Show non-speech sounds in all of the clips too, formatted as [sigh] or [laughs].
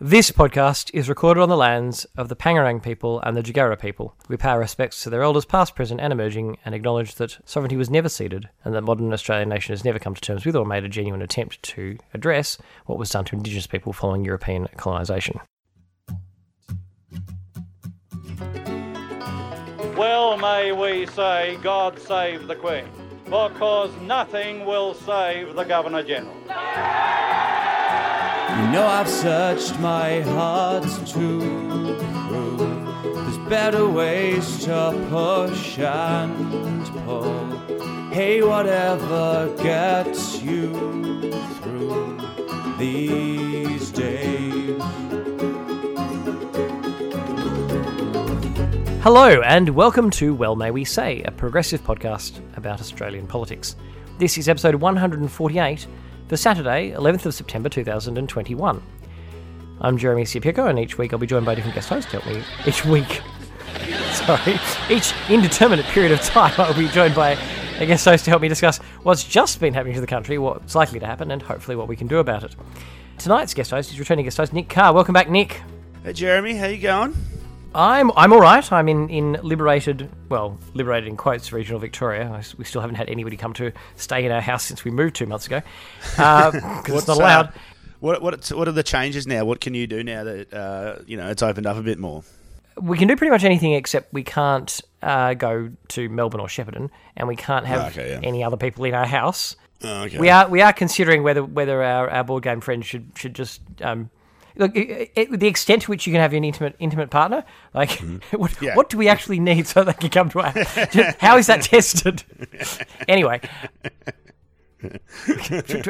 This podcast is recorded on the lands of the Pangarang people and the Jagera people. We pay our respects to their elders past, present, and emerging, and acknowledge that sovereignty was never ceded, and that modern Australian nation has never come to terms with or made a genuine attempt to address what was done to Indigenous people following European colonisation. Well may we say, God save the Queen, because nothing will save the Governor General. You know I've searched my heart to prove there's better ways to push and pull. Hey, whatever gets you through these days. Hello, and welcome to Well May We Say, a progressive podcast about Australian politics. This is episode 148 for Saturday, 11th of September 2021. I'm Jeremy Sipico, and each week I'll be joined by a different guest host help me. Each week, [laughs] sorry, each indeterminate period of time I'll be joined by a guest host to help me discuss what's just been happening to the country, what's likely to happen, and hopefully what we can do about it. Tonight's guest host is returning guest host Nick Carr. Welcome back, Nick. Hey Jeremy, how you going? I'm I'm all right. I'm in, in liberated, well, liberated in quotes, regional Victoria. I we still haven't had anybody come to stay in our house since we moved two months ago [laughs] because it's What's, not uh, allowed. what what what are the changes now? What can you do now that uh, you know it's opened up a bit more? we can do pretty much anything except we can't uh, go to Melbourne or Shepparton, and we can't have Okay, yeah. any other people in our house. Oh, okay. We are we are considering whether whether our, our board game friends should should just um, look it, it, the extent to which you can have an intimate intimate partner. Like, [laughs] what, Mm-hmm. Yeah. what do we actually need so they can come to our? just- How is that tested? [laughs] anyway.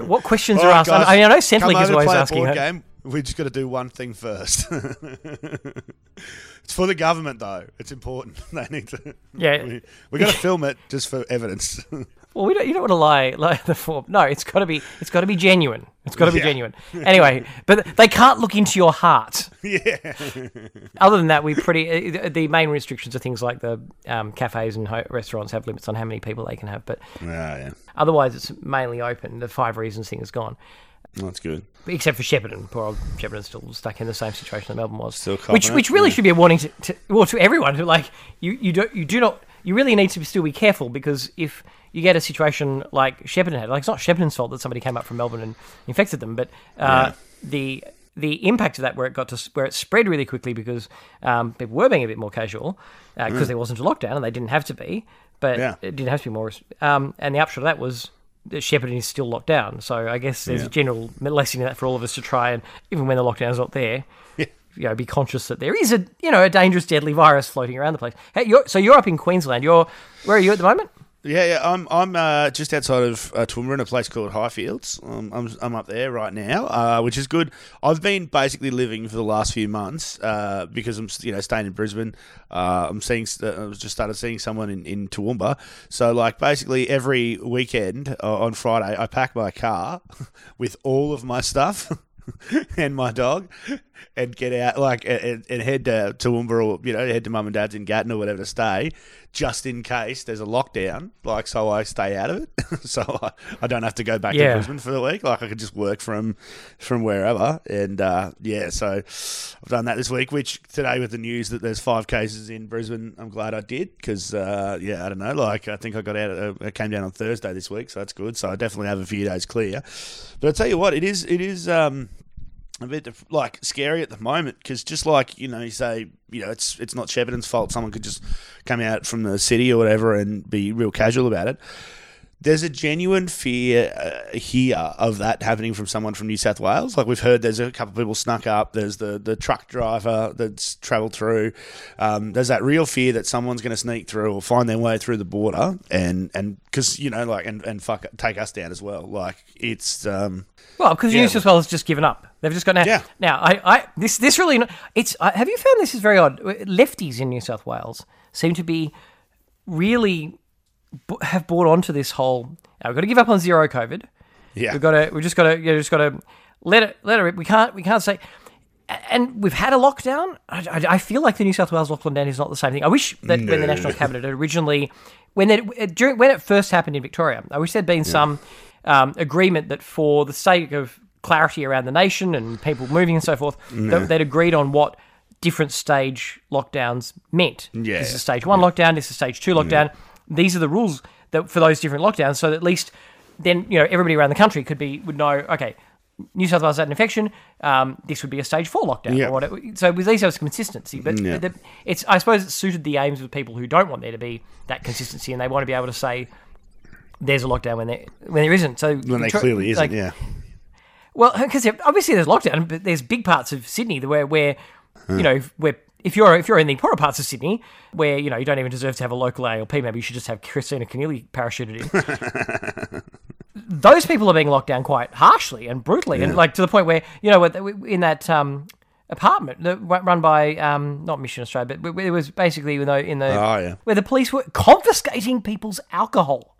what questions All are right, asked? I, guys, I know Centrelink is always play a asking. board game. We just got to do one thing first. [laughs] it's for the government, though. It's important. They need to. Yeah. we, we got to film it just for evidence. Well, we don't, you don't want to lie, lie the form. No, it's got to be. It's got to be genuine. It's got to be Yeah. genuine. Anyway, but they can't look into your heart. [laughs] yeah. Other than that, we pretty. uh, The main restrictions are things like the um, cafes and ho- restaurants have limits on how many people they can have, but Oh, yeah. otherwise it's mainly open. The five reasons thing is gone, That's good. except for Shepparton. Poor old Shepparton's still stuck in the same situation that Melbourne was. Still which which really yeah. should be a warning to, to well to everyone who like you you don't you do not you really need to still be careful because if you get a situation like Shepparton had, like it's not Shepparton's fault that somebody came up from Melbourne and infected them, but uh, Yeah. the the impact of that where it got to where it spread really quickly because um, people were being a bit more casual because there wasn't a lockdown and they didn't have to be, but Mm. Yeah. it didn't have to be more. Um, and the upshot of that was that Shepparton is still locked down. So I guess there's Yeah. a general lesson in that for all of us to try and even when the lockdown's not there, you know, be conscious that there is a you know a dangerous, deadly virus floating around the place. Hey, you're, so you're up in Queensland. You're where are you at the moment? Yeah, yeah. I'm I'm uh, just outside of uh, Toowoomba in a place called Highfields. Um, I'm I'm up there right now, uh, which is good. I've been basically living for the last few months uh, because I'm you know staying in Brisbane. Uh, I'm seeing uh, I was just started seeing someone in in Toowoomba. So like basically every weekend uh, on Friday, I pack my car [laughs] with all of my stuff. [laughs] and my dog, and get out like and, and head to Toowoomba or you know head to mum and dad's in Gatton or whatever to stay, just in case there's a lockdown. Like so, I stay out of it, [laughs] so I, I don't have to go back Yeah. to Brisbane for the week. Like I could just work from from wherever, and uh, yeah, so I've done that this week. Which today with the news that there's five cases in Brisbane, I'm glad I did because uh, yeah, I don't know. Like I think I got out, uh, I came down on Thursday this week, so that's good. So I definitely have a few days clear. But I tell you what, it is it is. Um, a bit like scary at the moment because just like you know you say you know it's it's not Shepparton's fault someone could just come out from the city or whatever and be real casual about it there's a genuine fear uh, here of that happening from someone from New South Wales. Like we've heard, there's a couple of people snuck up. There's the the truck driver that's travelled through. Um, there's that real fear that someone's going to sneak through or find their way through the border and and because you know like and and fuck take us down as well. Like it's um, Well, because Yeah. New South Wales has just given up. They've just got now. Yeah. Now, I, I this this really it's. I have you found this is very odd? Lefties in New South Wales seem to be really b- have bought onto this whole. "Oh, we've got to give up on zero COVID. yeah We've got to. We just got to. You just got to let it. Let it. rip. We can't. We can't say. And we've had a lockdown. I, I- I feel like the New South Wales lockdown is not the same thing. I wish that when the national cabinet had originally, when it during when it first happened in Victoria, I wish there'd been some um, agreement that for the sake of clarity around the nation and people moving and so forth, they'd agreed on what different stage lockdowns meant. Yeah. This is stage one lockdown. This is stage two lockdown. These are the rules that for those different lockdowns, so that at least then you know everybody around the country could be would know. Okay, New South Wales had an infection. Um, this would be a stage four lockdown Yeah. or whatever. So with these, there was consistency, but Yeah. the, it's I suppose it suited the aims of the people who don't want there to be that consistency, and they want to be able to say there's a lockdown when there when there isn't. So when they tr- clearly isn't. like, yeah. Well, because obviously there's lockdown, but there's big parts of Sydney where where you know where if you're if you're in the poorer parts of Sydney where you know you don't even deserve to have a local ALP, maybe you should just have Kristina Keneally parachuted in. [laughs] Those people are being locked down quite harshly and brutally, and like to the point where you know what- in that um, apartment that run by um, not Mission Australia, but it was basically you know in the Oh, yeah. where the police were confiscating people's alcohol.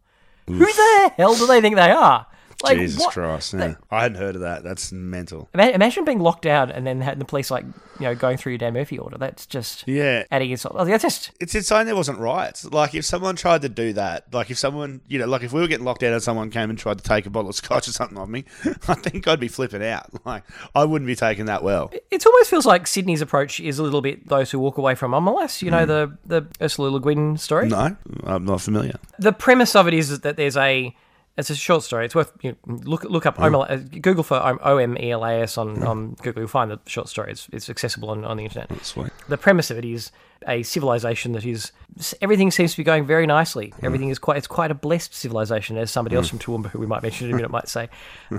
Who the hell do they think they are? Like, Jesus what- Christ. Yeah. I hadn't heard of that. That's mental. Imagine being locked down and then having the police like you know going through your Dan Murphy order. That's just Yeah. adding insult. Oh, that's just It's insane there wasn't riots. Like, if someone tried to do that, like, if someone, you know, like, if we were getting locked out and someone came and tried to take a bottle of scotch or something off me, [laughs] I think I'd be flipping out. Like, I wouldn't be taking that well. it almost feels like Sydney's approach is a little bit those who walk away from Omelas. You know hmm. the the Ursula Le Guin story. No, I'm not familiar. The premise of it is that there's a it's a short story. It's worth you know, look look up OML, uh, Google for O M E L A S on, on Google. You'll find the short story. It's, it's accessible on, on the internet. Sweet. the premise of it is a civilization that is everything seems to be going very nicely. Everything is quite it's quite a blessed civilization, as somebody else from Toowoomba, who we might mention in a minute, might say. [laughs]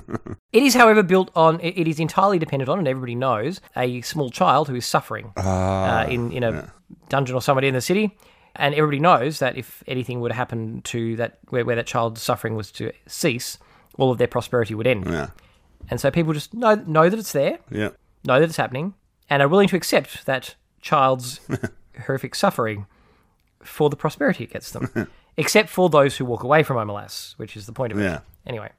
it is, however, built on it it is entirely dependent on, and everybody knows, a small child who is suffering uh, in in a dungeon or somebody in the city. And everybody knows that if anything would happen to that, where, where that child's suffering was to cease, all of their prosperity would end. Yeah. And so people just know know that it's there, Yeah. know that it's happening and are willing to accept that child's [laughs] horrific suffering for the prosperity it gets them, [laughs] except for those who walk away from Omelas, which is the point of it. Yeah. Anyway,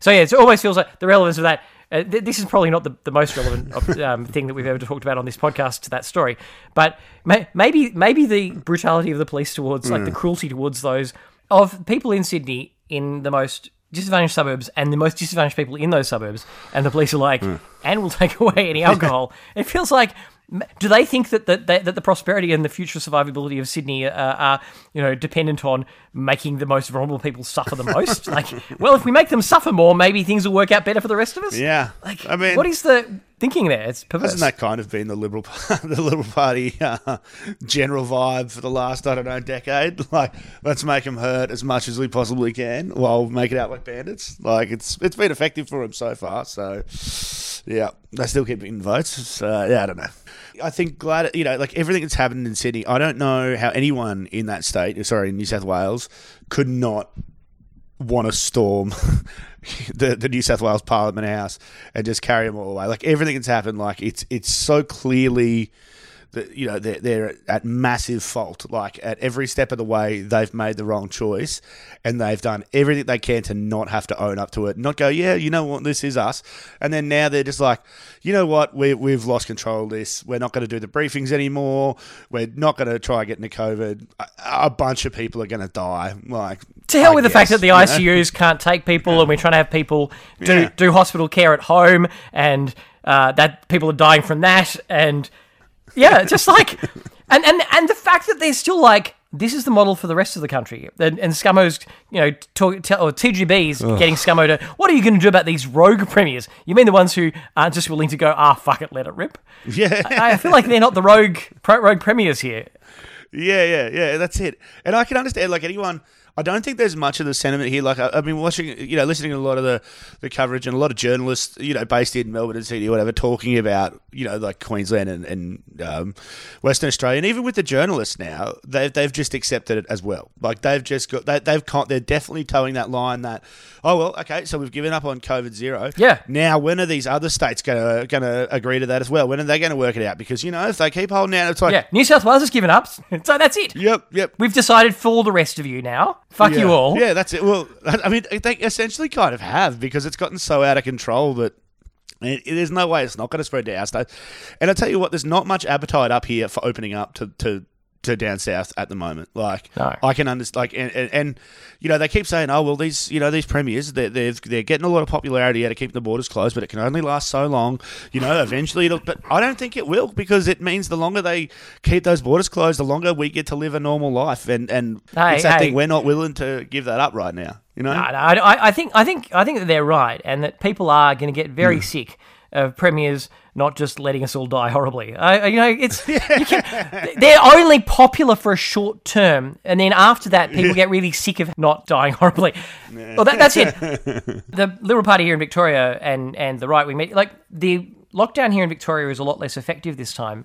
so yeah, it almost feels like the relevance of that. Uh, th- this is probably not the, the most relevant of, [laughs] um, thing that we've ever talked about on this podcast to that story, but may- maybe maybe the brutality of the police towards like the cruelty towards those of people in Sydney in the most disadvantaged suburbs and the most disadvantaged people in those suburbs, and the police are like, and we'll take [laughs] away any alcohol. [laughs] it feels like. Do they think that, that that that the prosperity and the future survivability of Sydney uh, are, you know, dependent on making the most vulnerable people suffer the most? [laughs] like, well, if we make them suffer more, maybe things will work out better for the rest of us. Yeah. Like, I mean, what is the thinking there? It's perverse. Hasn't that kind of been the liberal, [laughs] the liberal party uh, general vibe for the last I don't know decade? [laughs] Like, let's make them hurt as much as we possibly can, while make it out like bandits. Like, it's it's been effective for them so far. So, yeah, they still keep getting votes. So, yeah, I don't know. I think glad you know, like everything that's happened in Sydney. I don't know how anyone in that state, sorry, in New South Wales, could not want to storm [laughs] the, the New South Wales Parliament House and just carry them all away. Like everything that's happened, like it's it's so clearly that you know they're, they're at massive fault. Like at every step of the way, they've made the wrong choice, and they've done everything they can to not have to own up to it, not go, yeah, you know what, this is us. And then now they're just like, you know what, we we've lost control of this. We're not going to do the briefings anymore. We're not going to try getting the COVID. A, a bunch of people are going to die. Like to hell I with the fact that the you know? ICUs can't take people, and we're trying to have people do Yeah. do hospital care at home, and uh, that people are dying from that, and yeah, just like and and and the fact that they're still like. This is the model for the rest of the country, and, and Scummo's, you know, talk, tell, or TGB's getting Scummo to. What are you going to do about these rogue premiers? You mean the ones who aren't just willing to go, ah, fuck it, let it rip? Yeah. I feel like they're not the rogue pro, rogue premiers here. Yeah, yeah, yeah. That's it. And I can understand, like anyone. I don't think there's much of the sentiment here. Like I, I've been watching, you know, listening to a lot of the, the coverage and a lot of journalists, you know, based in Melbourne and Sydney, or whatever, talking about, you know, like Queensland and, and um, Western Australia, and even with the journalists now, they've they've just accepted it as well. Like they've just got they, they've con- they're definitely towing that line that, oh well, okay, so we've given up on COVID zero. Yeah. Now when are these other states gonna gonna agree to that as well? When are they going to work it out? Because you know, if they keep holding out, it's like, Yeah, New South Wales has given up, [laughs] so that's it. yep, yep. We've decided for the rest of you now. Fuck yeah. you all. Yeah, that's it. Well, [laughs] I mean, they essentially kind of have because it's gotten so out of control that it, it- there's no way it's not going to spread to our state. And I tell you what, there's not much appetite up here for opening up to, to to down south at the moment. Like No. I can understand. Like and, and, and you know they keep saying, oh well, these you know these premiers they're they're, they're getting a lot of popularity out of keeping the borders closed, but it can only last so long. You know, eventually it'll. But I don't think it will because it means the longer they keep those borders closed, the longer we get to live a normal life. And and Hey, it's that hey. thing we're not willing to give that up right now. You know. No, no, I, I think I think I think that they're right, and that people are going to get very Hmm. sick Uh, of premiers not just letting us all die horribly. I, I- you know, it's [laughs] you can, they're only popular for a short term, and then after that, people get really sick of not dying horribly. Well, that, that's it. [laughs] The Liberal Party here in Victoria and and the right wing, media- like the lockdown here in Victoria, is a lot less effective this time.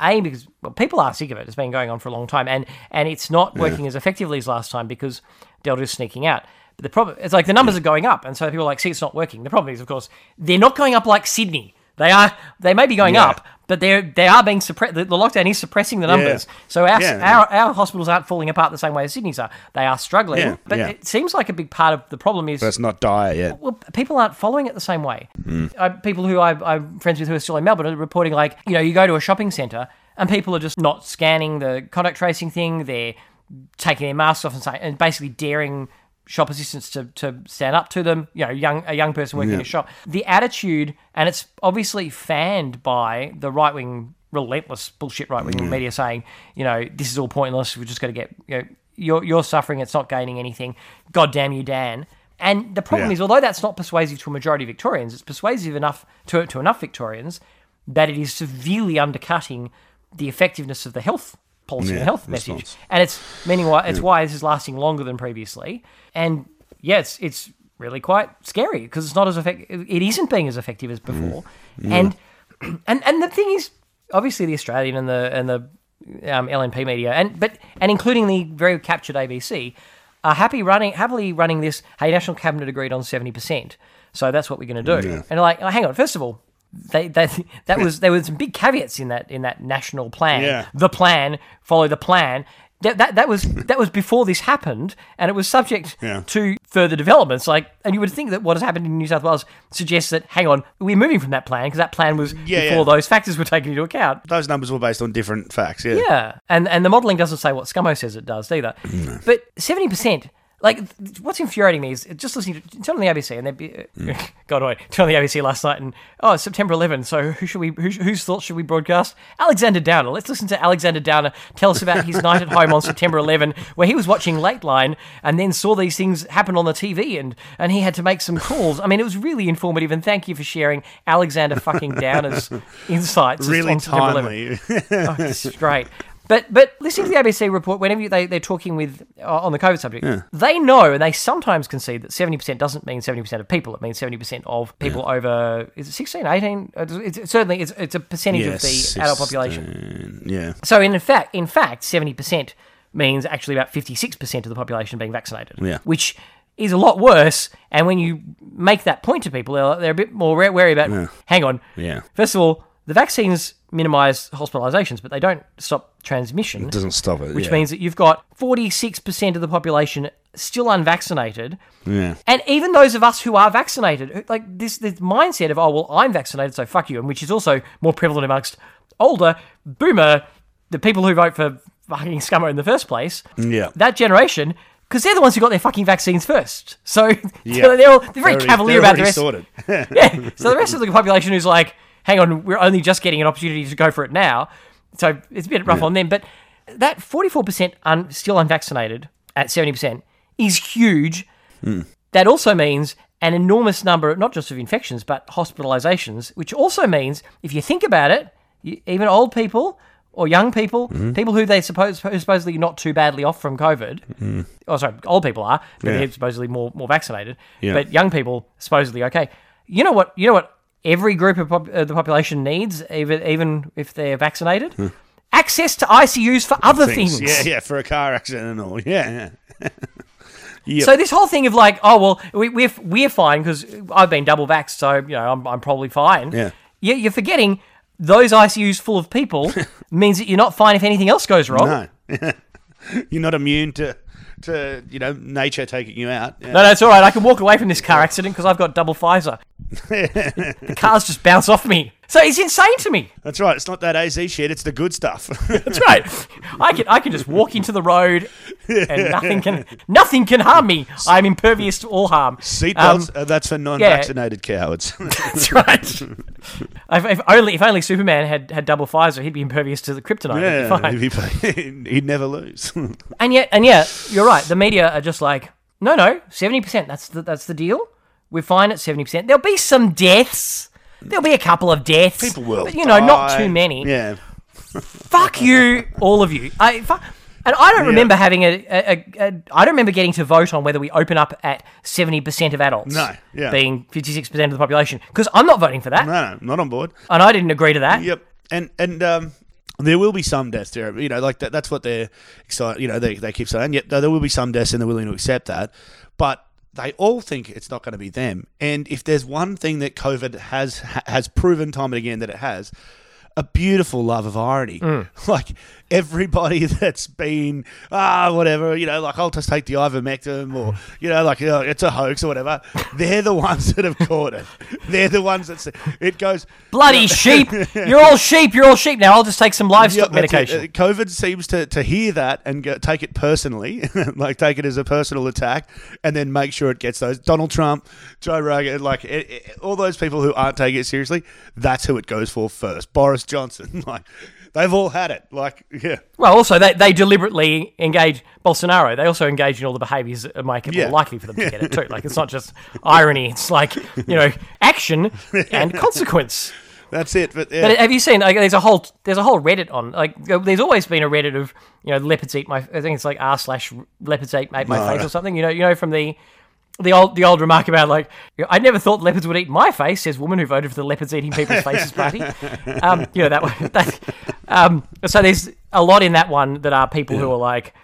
A because well, people are sick of it. It's been going on for a long time, and and it's not working as effectively as last time because Delta's sneaking out. But the problem it's like the numbers are going up, and so people are like, see, it's not working. The problem is, of course, they're not going up like Sydney. They are. They may be going Yeah. up, but they're they are being suppressed. The, the lockdown is suppressing the numbers. So our, Yeah. our our hospitals aren't falling apart the same way as Sydney's are. They are struggling. Yeah, But yeah. it seems like a big part of the problem is But it's not dire yet. well, people aren't following it the same way. Hmm. Uh, people who I, I'm friends with who are still in Melbourne are reporting like, you know, you go to a shopping centre and people are just not scanning the contact tracing thing. They're taking their masks off and saying, and basically daring shop assistants to, to stand up to them. You know, young a young person working in a shop. The attitude, and it's obviously fanned by the right wing, relentless bullshit right wing media saying, you know, this is all pointless. We're just going to get, you know, you're, you're suffering. It's not gaining anything. God damn you, Dan. And the problem Yeah. is, although that's not persuasive to a majority of Victorians, it's persuasive enough to, to enough Victorians that it is severely undercutting the effectiveness of the health policy and Yeah, health response. message. And it's meaning why it's why this is lasting longer than previously. And yeah, it's it's really quite scary because it's not as effective. It isn't being as effective as before. And [clears throat] and and the thing is, obviously, the Australian and the and the um, LNP media, and but and including the very captured ABC, are happy running happily running this. Hey, national cabinet agreed on seventy percent, so that's what we're going to do. Yeah. And like, oh, hang on, first of all. They, they, [laughs] that was there were some big caveats in that in that national plan. Yeah. The plan, follow the plan. That, that, that was [laughs] that was before this happened, and it was subject Yeah. to further developments. Like, and you would think that what has happened in New South Wales suggests that hang on, we're moving from that plan because that plan was Yeah, before yeah. those factors were taken into account. Those numbers were based on different facts. Yeah. Yeah, and and the modelling doesn't say what Scummo says it does either. But seventy percent. Like, what's infuriating me is just listening to turn on the ABC and they'd be uh, [laughs] God away turn on the ABC last night and oh it's September 11 so who should we who, whose thoughts should we broadcast? Alexander Downer. Let's listen to Alexander Downer tell us about his night at home on September 11 where he was watching Late Line and then saw these things happen on the TV and and he had to make some calls. I mean it was really informative and thank you for sharing Alexander fucking Downer's [laughs] insights Really on September 11 timely. oh, it's great. [laughs] But but listening to the ABC report, whenever you- they they're talking with uh, on the COVID subject, they know and they sometimes concede that seventy percent doesn't mean seventy percent of people. It means seventy percent of people over is it 16, 18? Uh, It's, it's, certainly it's it's a percentage of the adult population. Yeah. So in fact, in fact, seventy percent means actually about fifty six percent of the population being vaccinated. Yeah. which is a lot worse. And when you make that point to people, they're, they're a bit more wary about. Hang on, Yeah. First of all, the vaccines minimise hospitalizations, but they don't stop transmission. It doesn't stop it. which yeah. means that you've got 46% of the population still unvaccinated. Yeah. And even those of us who are vaccinated, like this, this mindset of, oh, well, I'm vaccinated, so fuck you, and which is also more prevalent amongst older, boomer, the people who vote for fucking scummer in the first place, Yeah. that generation, because they're the ones who got their fucking vaccines first. So [laughs] Yeah. they're, all, they're very Already- cavalier they're about the rest. sorted. [laughs] yeah. So the rest of the population who's like, hang on, we're only just getting an opportunity to go for it now. So it's a bit rough on them. But that 44% un- still unvaccinated at 70% is huge. Hmm. That also means an enormous number, not just of infections, but hospitalizations, which also means, if you think about it, you, even old people or young people, mm-hmm. people who they suppose who supposedly not too badly off from COVID. Mm-hmm. Oh, sorry, old people are, but Yeah. they're supposedly more more vaccinated. Yeah. But young people supposedly okay. You know what? You know what? Every group of pop- uh, the population needs, even even if they're vaccinated, access to ICUs for other things. Yeah, yeah, for a car accident and all. Yeah, yeah. [laughs] Yep. So this whole thing of like, oh well, we, we're we're fine because I've been double vaxxed, so you know I'm, I'm probably fine. Yeah. You- You're forgetting those ICUs full of people [laughs] means that you're not fine if anything else goes wrong. No. [laughs] You're not immune to, to you know, nature taking you out. Yeah. No, no, it's all right. I can walk away from this car accident because I've got double Pfizer. [laughs] the cars just bounce off me. So it's insane to me. That's right. It's not that AZ shit. It's the good stuff. [laughs] That's right. I can I can just walk into the road and [laughs] nothing can nothing can harm me. I'm impervious to all harm. Seatbelts. Um, uh, that's for non-vaccinated cowards. That's right. if, if only if only Superman had, had double Pfizer, he'd be impervious to the kryptonite. yeah, It'd be fine. he'd, he'd never lose. And yet, and yeah, you're right. The media are just like, no, no, seventy percent. That's the that's the deal. We're fine at seventy percent. There'll be some deaths. There'll be a couple of deaths. People will, but, you know, not too many. Yeah, Fuck you, all of you. I fu- and I don't remember having a, a, a, a. I don't remember getting to vote on whether we open up at seventy percent of adults. No, yeah. being fifty six percent of the population. Because I'm not voting for that, no, no, not on board. and I didn't agree to that. Yep, and and um, there will be some deaths there. You know, like that, that's what they're excited. You know, they they keep saying, yep, there will be some deaths, and they're willing to accept that. But they all think it's not going to be them. And if there's one thing that COVID has has proven time and again that it has. A beautiful love of irony. Mm. [laughs] Like everybody [laughs] that's been, ah, whatever, you know, like I'll just take the ivermectin or, [laughs] you know, like oh, it's a hoax or whatever. They're the ones that have caught it. They're the ones that say, it goes, Bloody sheep! [laughs] You're all sheep. You're all sheep. Now I'll just take some livestock Yep, that's it. medication. Uh, COVID seems to, to hear that and go, take it personally, like take it as a personal attack, and then make sure it gets those. Donald Trump, Joe Rogan, like it, it- all those people who aren't taking it seriously, that's who it goes for first. Boris Johnson, like they've all had it. Like, yeah, Well, also they, they deliberately engage Bolsonaro. They also engage in all the behaviours that make it Yeah. more likely for them to get it too. [laughs] Like it's not just irony; it's like you know action [laughs] and consequence. that's it. But, yeah. But have you seen? Like, there's a whole there's a whole Reddit on like there's always been a Reddit of you know leopards eat my I think it's like r slash leopards eat my, my No, face no. or something. You know you know from the the old the old remark about like I never thought leopards would eat my face. Says woman who voted for the leopards eating people's [laughs] faces party. Um, you know that one. [laughs] That, um, so there's a lot in that one that are people who are like.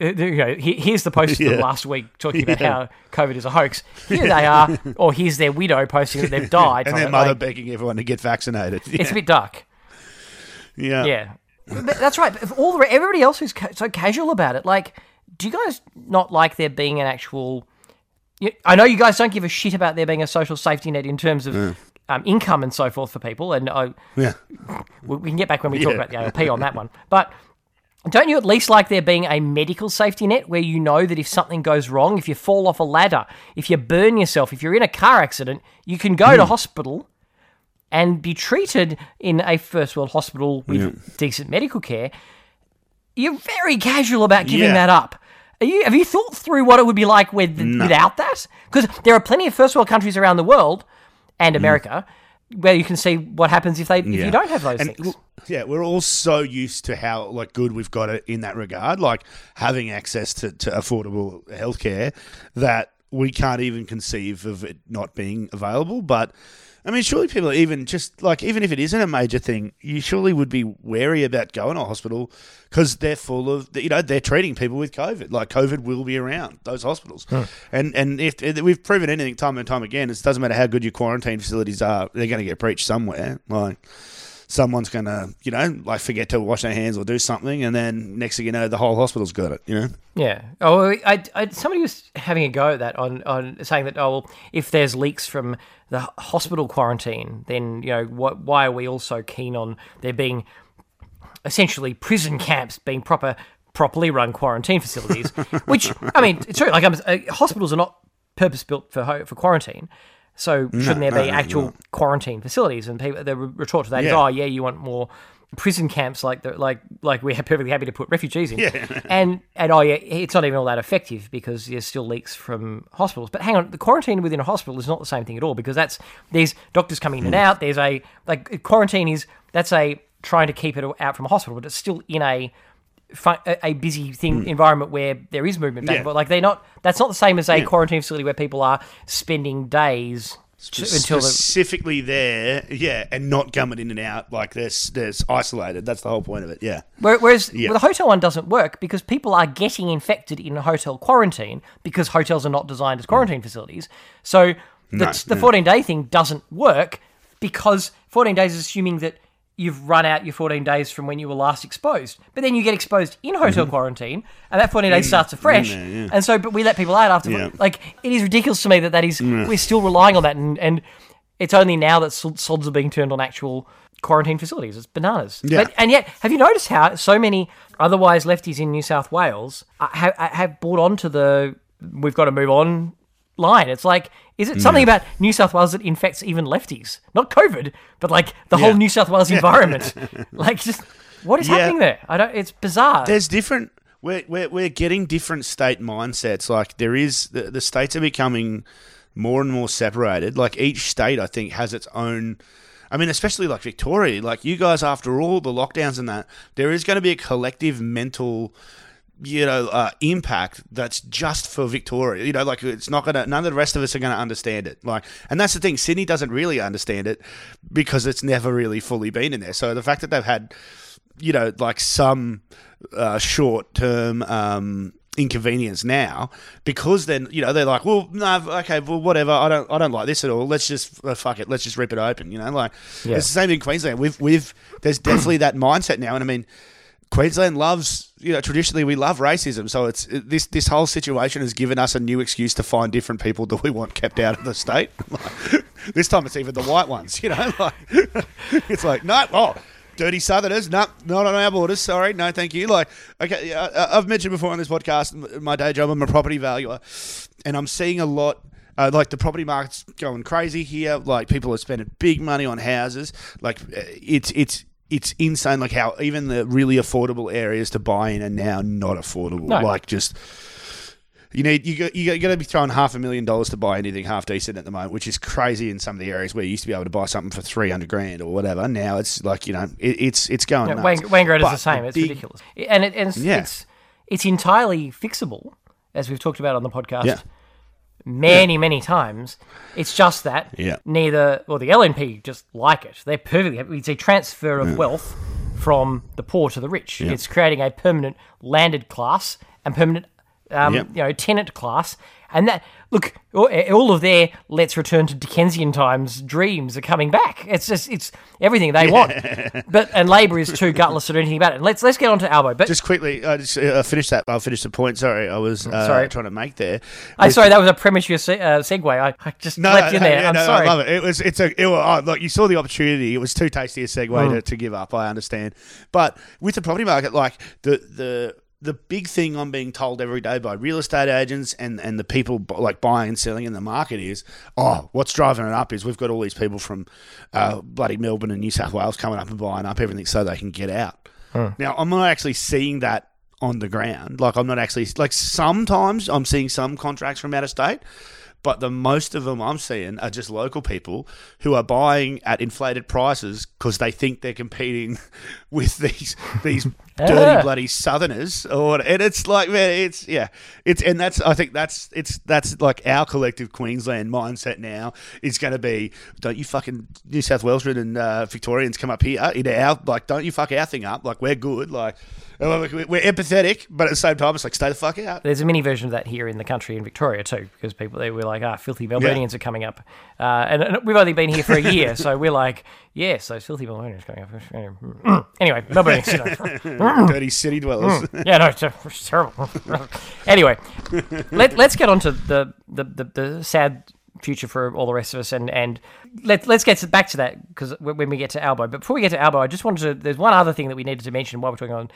uh, You know, here's the post from Yeah. last week talking [laughs] about Yeah. how COVID is a hoax. Here they are, or here's their widow posting that they've died. and their it. mother Like, begging everyone to get vaccinated. Yeah, it's a bit dark. yeah. Yeah, but that's right. All the everybody else who's ca- so casual about it, like, do you guys not like there being an actual? I know you guys don't give a shit about there being a social safety net in terms of um, income and so forth for people, and I, yeah. we we can get back when we talk Yeah. about the ALP on that one. But don't you at least like there being a medical safety net where you know that if something goes wrong, if you fall off a ladder, if you burn yourself, if you're in a car accident, you can go to Hmm. hospital and be treated in a first world hospital with decent medical care. You're very casual about giving Yeah. that up. Are you, have you thought through what it would be like with, without that? Because there are plenty of first world countries around the world and America where you can see what happens if they if Hmm. You don't have those And things. yeah, we're all so used to how like good we've got it in that regard, like having access to, to affordable healthcare that we can't even conceive of it not being available. But I mean, surely people are even just like even if it isn't a major thing, you surely would be wary about going to a hospital because they're full of you know they're treating people with COVID. Like COVID will be around those hospitals, and and if, if we've proven anything time and time again, it doesn't matter how good your quarantine facilities are, they're going to get breached somewhere. Like someone's going to, you know, like forget to wash their hands or do something, and then next thing you know, the whole hospital's got it. You know, Yeah. Oh, I, I, somebody was having a go at that on, on saying that, oh, well, if there's leaks from the hospital quarantine, then, you know, what, why are we all so keen on there being essentially prison [laughs] camps being proper, properly run quarantine facilities? [laughs] Which, I mean, it's true. Like, um, uh, hospitals are not purpose built for, ho- for quarantine. So shouldn't there be actual quarantine facilities? And people, the retort to that is, Yeah. oh, yeah, you want more prison camps like the, like like we're perfectly happy to put refugees in. [laughs] And and oh yeah, it's not even all that effective because there's still leaks from hospitals. But hang on, the quarantine within a hospital is not the same thing at all because that's there's doctors coming in and hmm. out. There's a like quarantine is that's a trying to keep it out from a hospital, but it's still in a a busy thing hmm. environment where there is movement back Yeah. and forth. Like they're not. That's not the same as a quarantine facility where people are spending days until the specifically there, yeah, and not coming in and out like this. There's isolated. That's the whole point of it. Yeah, Whereas Yeah. well, the hotel one doesn't work because people are getting infected in a hotel quarantine because hotels are not designed as hmm. quarantine facilities. So the, No, the 14 day thing doesn't work because 14 days is assuming that you've run out your 14 days from when you were last exposed. But then you get exposed in hotel Mm-hmm. quarantine and that 14 days starts afresh. And so, but we let people out after. Yeah. Like, it is ridiculous to me that that is, we're still relying on that. And, and It's only now that sods are being turned on actual quarantine facilities. It's bananas. Yeah. But, and yet, have you noticed how so many otherwise lefties in New South Wales uh, have, have bought onto the we've got to move on line? It's like, is it something about New South Wales that infects even lefties? Not COVID, but like the whole New South Wales environment. [laughs] like, just what is Yeah. happening there? I don't. It's bizarre. There's different. We're, we're, we're getting different state mindsets. Like there is the, the states are becoming more and more separated. Like each state, I think, has its own. I mean, especially like Victoria. Like you guys, after all the lockdowns and that, there is going to be a collective mental. You know, uh, impact that's just for Victoria. You know, like it's not gonna. None of the rest of us are gonna understand it. Like, and that's the thing. Sydney doesn't really understand it because it's never really fully been in there. So the fact that they've had you know, like some uh, short term um, inconvenience now because then you know they're like, well, no, okay, well, whatever. I don't, I don't like this at all. Let's just uh, fuck it. Let's just rip it open. You know, like Yeah. it's the same in Queensland. We've, we've, there's definitely that mindset now, and I mean. Queensland loves, you know, traditionally we love racism, so it's this this whole situation has given us a new excuse to find different people that we want kept out of the state. [laughs] Like, this time it's even the white ones, you know. [laughs] Like, [laughs] it's like no, oh, dirty Southerners, no, not on our borders. Sorry, no, thank you. Like, okay, uh, I've mentioned before on this podcast my day job. I'm a property valuer, and I'm seeing a lot. Uh, like the property market's going crazy here. Like people are spending big money on houses. Like uh, it's it's it's insane. Like how even the really affordable areas to buy in are now not affordable. No. Like just you need you got you got to be throwing half a million dollars to buy anything half decent at the moment, which is crazy in some of the areas where you used to be able to buy something for three hundred grand or whatever. Now it's like you know it, it's it's going. Yeah, nuts. Wayne, Wayne is the same. It's big- ridiculous, and it and it's, Yeah. it's it's entirely fixable, as we've talked about on the podcast Yeah. Many many times. It's just that Yeah. neither well the LNP just like it. They're perfectly. happy. It's a transfer of wealth from the poor to the rich. It's creating a permanent landed class and permanent um, you know tenant class. And that look, all of their let's return to Dickensian times dreams are coming back. It's just it's everything they want. [laughs] But and Labor is too gutless to do anything about it. Let's let's get on to Albo. But Just quickly, I just uh, finish that. I'll finish the point. Sorry, I was uh, Sorry. trying to make there. I'm sorry, that was a premature se- uh, segue. I, I just No, left no, in there. yeah, I'm no, sorry. I love it. It was it's a it was, oh, look. You saw the opportunity. It was too tasty a segue Mm. to, to give up. I understand, but with the property market, like the the the big thing I'm being told every day by real estate agents and and the people like buying and selling in the market is, oh, what's driving it up is we've got all these people from uh, bloody Melbourne and New South Wales coming up and buying up everything so they can get out. Now I'm not actually seeing that on the ground. Like I'm not actually like sometimes I'm seeing some contracts from out of state, but the most of them I'm seeing are just local people who are buying at inflated prices because they think they're competing with these these [laughs] dirty bloody southerners or and it's like man it's yeah it's and that's I think that's it's that's like our collective Queensland mindset now is going to be don't you fucking New South Welshman and uh, Victorians come up here in our like don't you fuck our thing up like we're good like we're empathetic but at the same time it's like stay the fuck out. There's a mini version of that here in the country in Victoria too, because people they were like, ah, filthy Melburnians are coming up, uh, and, and we've only been here for a year, [laughs] so we're like, yes, those filthy Melburnians coming up. anyway, Melburnians, you know. dirty city dwellers yeah, no, it's, it's terrible. [laughs] anyway, let, let's get on to the, the, the, the sad future for all the rest of us, and, and let, let's get back to that because when we get to Albo. But before we get to Albo, I just wanted to. There's one other thing that we needed to mention while we're talking on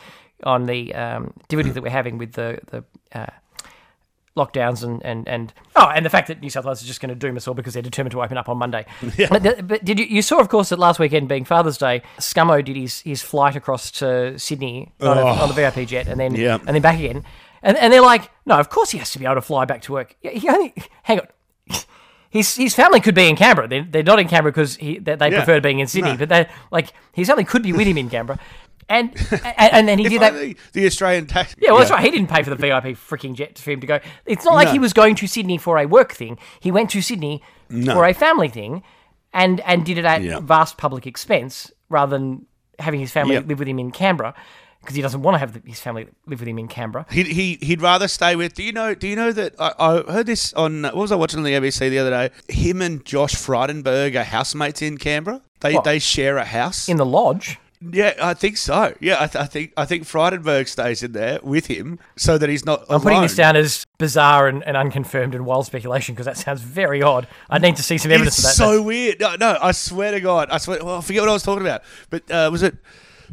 on the um, difficulty that we're having with the the. Uh, lockdowns and, and, and oh and the fact that New South Wales is just going to doom us all because they're determined to open up on Monday. [laughs] But, but did you you saw of course that last weekend being Father's Day, Scummo did his, his flight across to Sydney on, a, oh. on the VIP jet and then Yeah. and then back again. And and they're like, no, of course he has to be able to fly back to work. Yeah, He only hang on. His, his family could be in Canberra. They're, they're not in Canberra because he, they, they Yeah. prefer being in Sydney. No. But they like his family could be with him in Canberra, and [laughs] and, and then he did that. the Australian tax Yeah, well, that's right. He didn't pay for the VIP freaking jet for him to go. It's not like No. he was going to Sydney for a work thing. He went to Sydney for a family thing, and and did it at Yeah. vast public expense rather than having his family live with him in Canberra because he doesn't want to have the, his family live with him in Canberra. He he he'd rather stay with. Do you know? Do you know that I, I heard this on what was I watching on the ABC the other day? Him and Josh Frydenberg are housemates in Canberra. They What? they share a house In the lodge, Yeah, I think so. Yeah, I, th- I think I think Frydenberg stays in there with him so that he's not. I'm putting this down as bizarre and, and unconfirmed and wild speculation because that sounds very odd. I need to see some evidence It's of that. so That's- weird. No, no, I swear to God, I swear. Well, I forget what I was talking about, but uh, was it?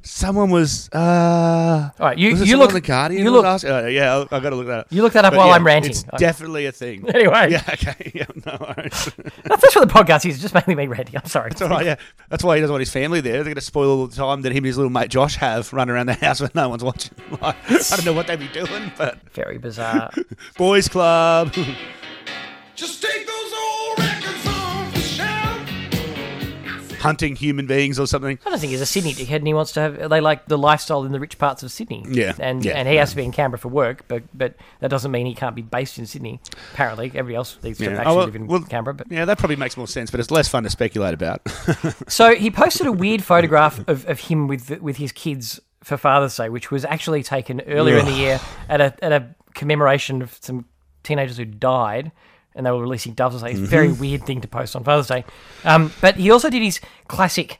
Someone was. Uh, All right, you- was it you someone look- on the Guardian. you was look- asking? Oh, yeah, I, I got to look that up. You look that up But while yeah, I'm ranting. It's Okay. definitely a thing. [laughs] Anyway. [laughs] Yeah. Okay. [laughs] Yeah. No worries. That's what the podcast is. Just mainly me ranting. I'm sorry. It's all right. Yeah. That's why he doesn't want his family there. They're going to spoil all the time that him and his little mate Josh have running around the house when no one's watching. Like, I don't know what they'd be doing, but Very bizarre. boys' club. Just take those hunting human beings or something. I don't think he's a Sydney dickhead, and he wants to have. They like the lifestyle in the rich parts of Sydney. Yeah, and yeah, and he has to be in Canberra for work, but but that doesn't mean he can't be based in Sydney. Apparently, everybody else needs to Yeah. actually Oh, well- live in well, Canberra. But Yeah, that probably makes more sense, but it's less fun to speculate about. [laughs] so he posted a weird photograph of, of him with with his kids for Father's Day, which was actually taken earlier in the year at a at a commemoration of some teenagers who died. And they were releasing doves. It's a very Mm-hmm. weird thing to post on Father's Day. Um, but he also did his classic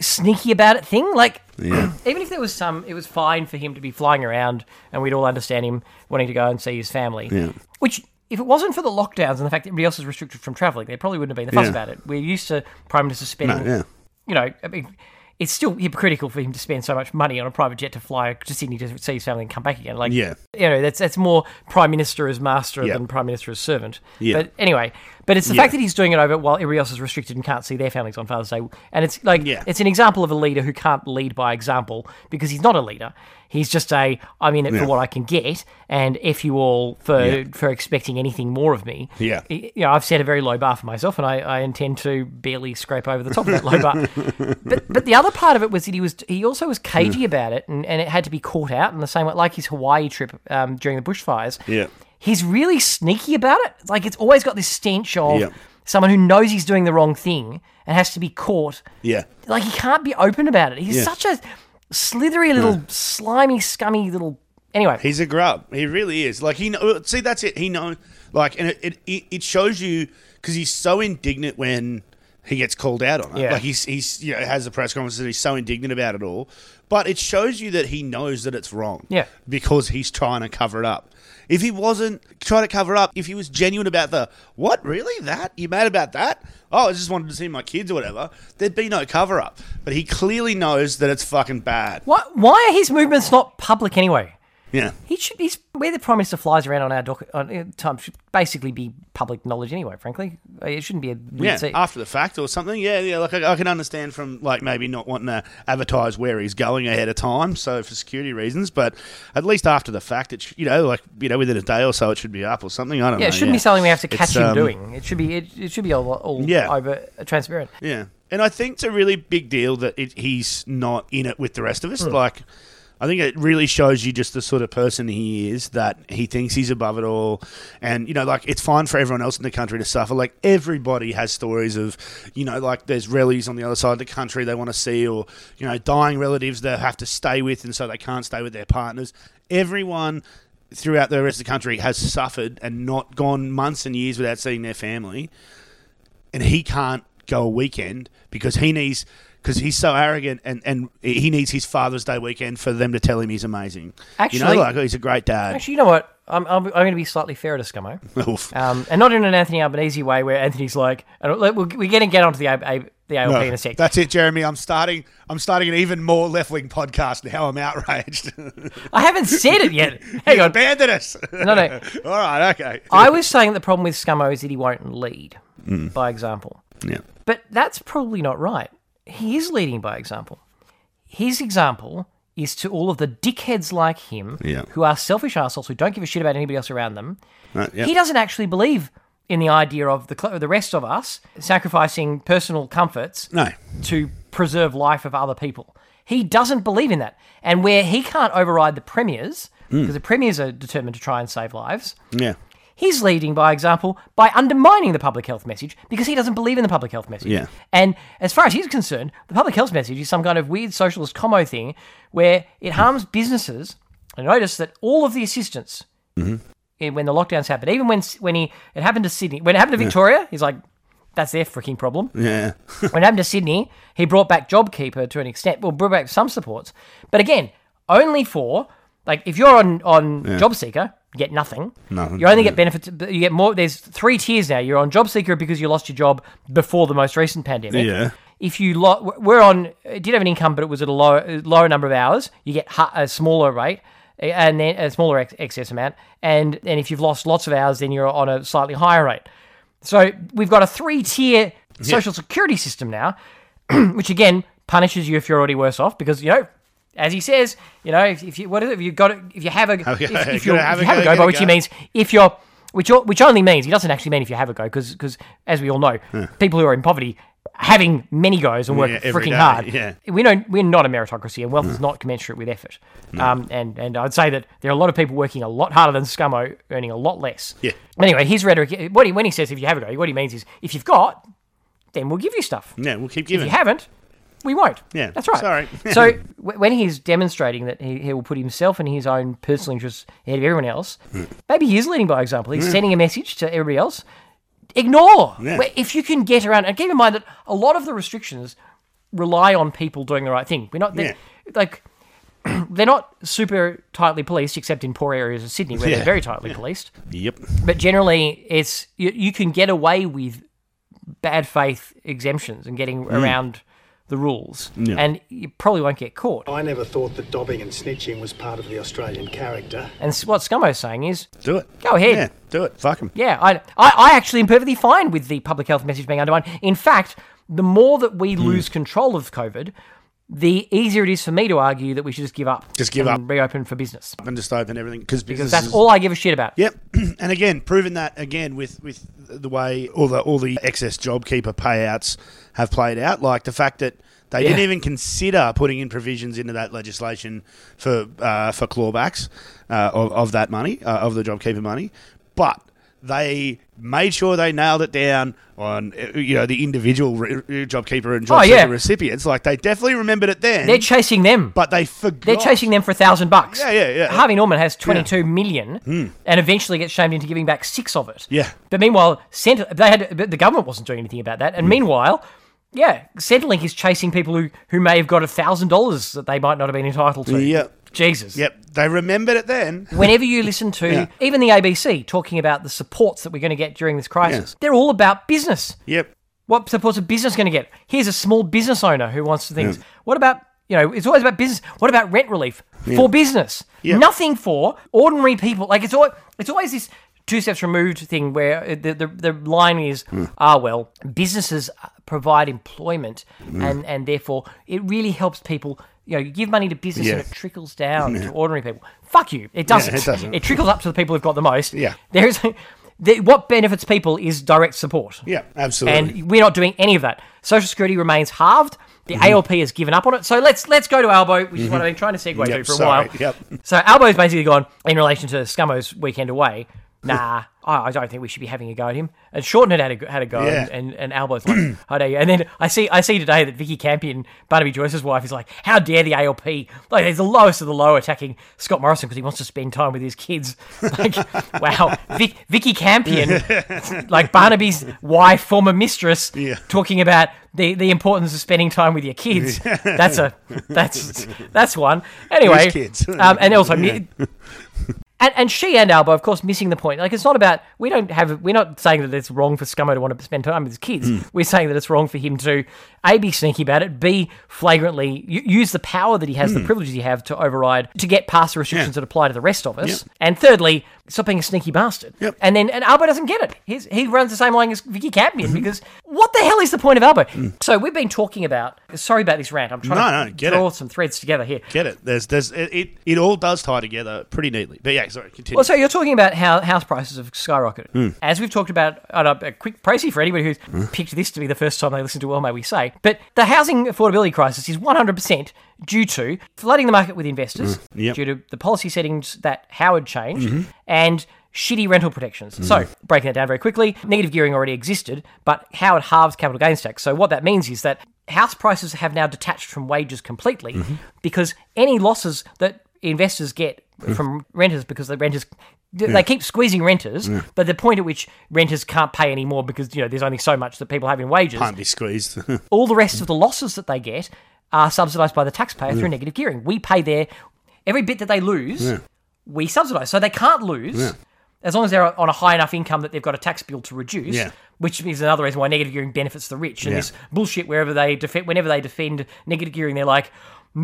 sneaky about it thing. Like, [clears throat] Yeah. even if there was some, it was fine for him to be flying around, and we'd all understand him wanting to go and see his family. Yeah. Which, if it wasn't for the lockdowns and the fact that everybody else is restricted from travelling, there probably wouldn't have been the fuss Yeah. about it. We're used to Prime Minister spending, yeah. you know, I mean, it's still hypocritical for him to spend so much money on a private jet to fly to Sydney to see his family and come back again. Like, Yeah. you know, that's that's more Prime Minister as master Yeah. than Prime Minister as servant. Yeah. But anyway, but it's the Yeah. fact that he's doing it over while everybody else is restricted and can't see their families on Father's Day, and it's like Yeah. it's an example of a leader who can't lead by example because he's not a leader. He's just a I'm in it Yeah. for what I can get, and if you all for for expecting anything more of me. Yeah. You know, I've set a very low bar for myself, and I, I intend to barely scrape over the top of that low bar. [laughs] But but the other part of it was that he was he also was cagey about it, and, and it had to be caught out in the same way, like his Hawaii trip um, during the bushfires. Yeah. He's really sneaky about it. It's like it's always got this stench of Yeah. someone who knows he's doing the wrong thing and has to be caught. Yeah. Like he can't be open about it. He's Yeah. such a slithery little, slimy, scummy little. Anyway, He's a grub. He really is. Like he know. See, that's it. He know. Like, and it it, it shows you because he's so indignant when he gets called out on it. Yeah. Like he's he's you know has the press conference and He's so indignant about it all. But it shows you that he knows that it's wrong. Yeah. Because he's trying to cover it up. If he wasn't trying to cover up, if he was genuine about the what really that you mad about that? Oh, I just wanted to see my kids or whatever. There'd be no cover up. But he clearly knows that it's fucking bad. why, why are his movements not public anyway? Yeah. He should. He's where the prime minister flies around on our doc, on uh, time should basically be public knowledge anyway. Frankly, it shouldn't be a weird Yeah, se- after the fact or something. Yeah, yeah. Like I, I can understand from like maybe not wanting to advertise where he's going ahead of time, so for security reasons. But at least after the fact, it sh- you know like you know within a day or so it should be up or something. I don't know. Yeah, know. it shouldn't be something we have to catch It's, him um, doing. It should be. It, it should be all, all Yeah. over uh, transparent. Yeah, and I think it's a really big deal that it, he's not in it with the rest of us. Hmm. Like. I think it really shows you just the sort of person he is that he thinks he's above it all. And, you know, like it's fine for everyone else in the country to suffer. Like everybody has stories of, you know, like there's rallies on the other side of the country they want to see or, you know, dying relatives they have to stay with and so they can't stay with their partners. Everyone throughout the rest of the country has suffered and not gone months and years without seeing their family and he can't go a weekend because he needs because he's so arrogant and, and he needs his Father's Day weekend for them to tell him he's amazing. you Actually- know, like he's a great dad. Actually, you know what? I'm, I'm, I'm going to be slightly fairer to Scummo. [laughs] Um, and not in an Anthony Albanese way where Anthony's like, we're, going to get onto the, A, the ALP No, in a sec. that's it, Jeremy. I'm starting. I'm starting an even more left wing podcast now. I'm outraged. I haven't said it yet. [laughs] Hang you on. abandoned us. No, no. [laughs] All right. Okay. I was saying that the problem with Scummo is that he won't lead by example. yeah. But that's probably not right. He is leading by example. His example is to all of the dickheads like him Yeah. who are selfish assholes who don't give a shit about anybody else around them. Right, yeah. He doesn't actually believe in the idea of the cl- the rest of us sacrificing personal comforts No. to preserve life of other people. He doesn't believe in that. And where he can't override the premiers, Hmm. because the premiers are determined to try and save lives, Yeah. He's leading by example by undermining the public health message because he doesn't believe in the public health message. Yeah. And as far as he's concerned, the public health message is some kind of weird socialist commo thing where it harms [laughs] businesses. I notice that all of the assistance Mm-hmm. in- when the lockdowns happened, even when when he it happened to Sydney, when it happened to Victoria, he's like, That's their freaking problem. Yeah. [laughs] when it happened to Sydney, he brought back JobKeeper to an extent. Well, brought back some supports, but again, only for like if you're on on JobSeeker, you get nothing. Nothing, You only get benefits. You get more. There's three tiers now. You're on JobSeeker because you lost your job before the most recent pandemic. Yeah. If you lo- we're on, it did have an income, but it was at a lower lower number of hours. You get a smaller rate. And then a smaller ex- excess amount, and and if you've lost lots of hours, then you're on a slightly higher rate. So we've got a three tier social security system now, [clears throat] which again punishes you if you're already worse off because you know, as he says, you know, if, if you what is it? If you got it, if you have a [laughs] if, if, have if you have go, a go, by which he means if you're which which only means he doesn't actually mean if you have a go because because as we all know, people who are in poverty. Having many goes and working Yeah, freaking day, hard. yeah. We don't. We're not a meritocracy, and wealth is not commensurate with effort. Um, and and I'd say that there are a lot of people working a lot harder than Scummo, earning a lot less. Yeah. Anyway, his rhetoric, what he, when he says if you have a go, what he means is if you've got, then we'll give you stuff. Yeah, we'll keep If giving. you haven't, we won't. Yeah, that's right. sorry. [laughs] so w- when he's demonstrating that he, he will put himself and his own personal interests ahead of everyone else, Hmm. maybe he is leading by example. He's sending a message to everybody else. Ignore. Yeah. Where- If you can get around, and keep in mind that a lot of the restrictions rely on people doing the right thing. We're not they're, like [clears throat] they're not super tightly policed, except in poor areas of Sydney where Yeah. they're very tightly policed. Yep. But generally, it's you, you can get away with bad faith exemptions and getting around the rules, Yeah. and you probably won't get caught. I never thought that dobbing and snitching was part of the Australian character. And what Scummo's saying is, Do it. Go ahead. Yeah, do it. Fuck him. yeah, I, I, I actually am perfectly fine with the public health message being undermined. In fact, the more that we mm. lose control of COVID, the easier it is for me to argue that we should just give up. Just give and up. reopen for business. And just open everything because Because that's all I give a shit about. Yep, [clears throat] and again, proving that again with with the way all the all the excess JobKeeper payouts have played out, like the fact that they didn't even consider putting in provisions into that legislation for uh, for clawbacks uh, of, of that money uh, of the JobKeeper money, but they made sure they nailed it down on you know the individual re- JobKeeper and JobKeeper Oh, yeah. recipients. Like they definitely remembered it then, They're chasing them. but they forgot. They're chasing them for a thousand bucks. Yeah, yeah, yeah. Harvey Norman has twenty-two million, and eventually gets shamed into giving back six of it. Yeah. But meanwhile, Cent- they had but the government wasn't doing anything about that. And meanwhile, yeah, Centrelink is chasing people who, who may have got a thousand dollars that they might not have been entitled to. Yep. Jesus. Yep, they remembered it then. [laughs] Whenever you listen to Yeah. even the ABC talking about the supports that we're going to get during this crisis, they're all about business. Yep. What supports a business going to get? Here's a small business owner who wants to things. What about you know? It's always about business. What about rent relief for business? Yeah. Nothing for ordinary people. Like it's always it's always this two steps removed thing where the the, the line is ah well businesses provide employment and and therefore it really helps people. You know, you give money to business and it trickles down to ordinary people. Fuck you. It doesn't. it doesn't. It trickles up to the people who've got the most. Yeah. There's the, what benefits people is direct support. Yeah, absolutely. And we're not doing any of that. Social Security remains halved. The Mm-hmm. ALP has given up on it. So let's let's go to Albo, which is what I've been trying to segue Yep, to for a sorry, while. yep. So Albo's basically gone in relation to Scummo's weekend away. Nah, I I don't think we should be having a go at him. And Shorten had had a, had a go, Yeah. and, and, and Albo's like, how dare you? And then I see I see today that Vikki Campion, Barnaby Joyce's wife, is like, how dare the ALP? Like, he's the lowest of the low attacking Scott Morrison because he wants to spend time with his kids. [laughs] Like, wow, Vic, Vikki Campion, [laughs] like Barnaby's wife, former mistress, Yeah. talking about the, the importance of spending time with your kids. That's a that's that's one. Anyway, kids? um, and also. [laughs] mi- And, and she and Albo, of course, missing the point. Like, it's not about we don't have. We're not saying that it's wrong for Scummo to want to spend time with his kids. Hmm. We're saying that it's wrong for him to a be sneaky about it, b flagrantly use the power that he has, the privileges he have to override to get past the restrictions Hmm. Yeah. that apply to the rest of us. Yep. And thirdly, stop being a sneaky bastard. Yep. And then and Albo doesn't get it. He's, he runs the same line as Vikki Campion Mm-hmm. because what the hell is the point of Albo? So we've been talking about. Sorry about this rant. I'm trying Mm. No, to no, get draw it. some threads together here. Get it? There's, there's, it, it, it all does tie together pretty neatly. But yeah, sorry, continue. Well, so you're talking about how house prices have skyrocketed. Hmm. As we've talked about, a, a quick précis for anybody who's picked this to be the first time they listen to Well May We Say, but the housing affordability crisis is 100% due to flooding the market with investors, Hmm. Yep. Mm-hmm. due to the policy settings that Howard changed, and shitty rental protections. So, breaking that down very quickly, negative gearing already existed, but Howard halves capital gains tax. So, what that means is that house prices have now detached from wages completely Mm-hmm. because any losses that investors get from renters because the renters they keep squeezing renters, but the point at which renters can't pay anymore because you know there's only so much that people have in wages. Can't be squeezed. [laughs] All the rest of the losses that they get are subsidised by the taxpayer through negative gearing. We pay their every bit that they lose. We subsidise, so they can't lose. As long as they're on a high enough income that they've got a tax bill to reduce, Yeah. which is another reason why negative gearing benefits the rich. And Yeah. this bullshit wherever they defend, whenever they defend negative gearing, they're like,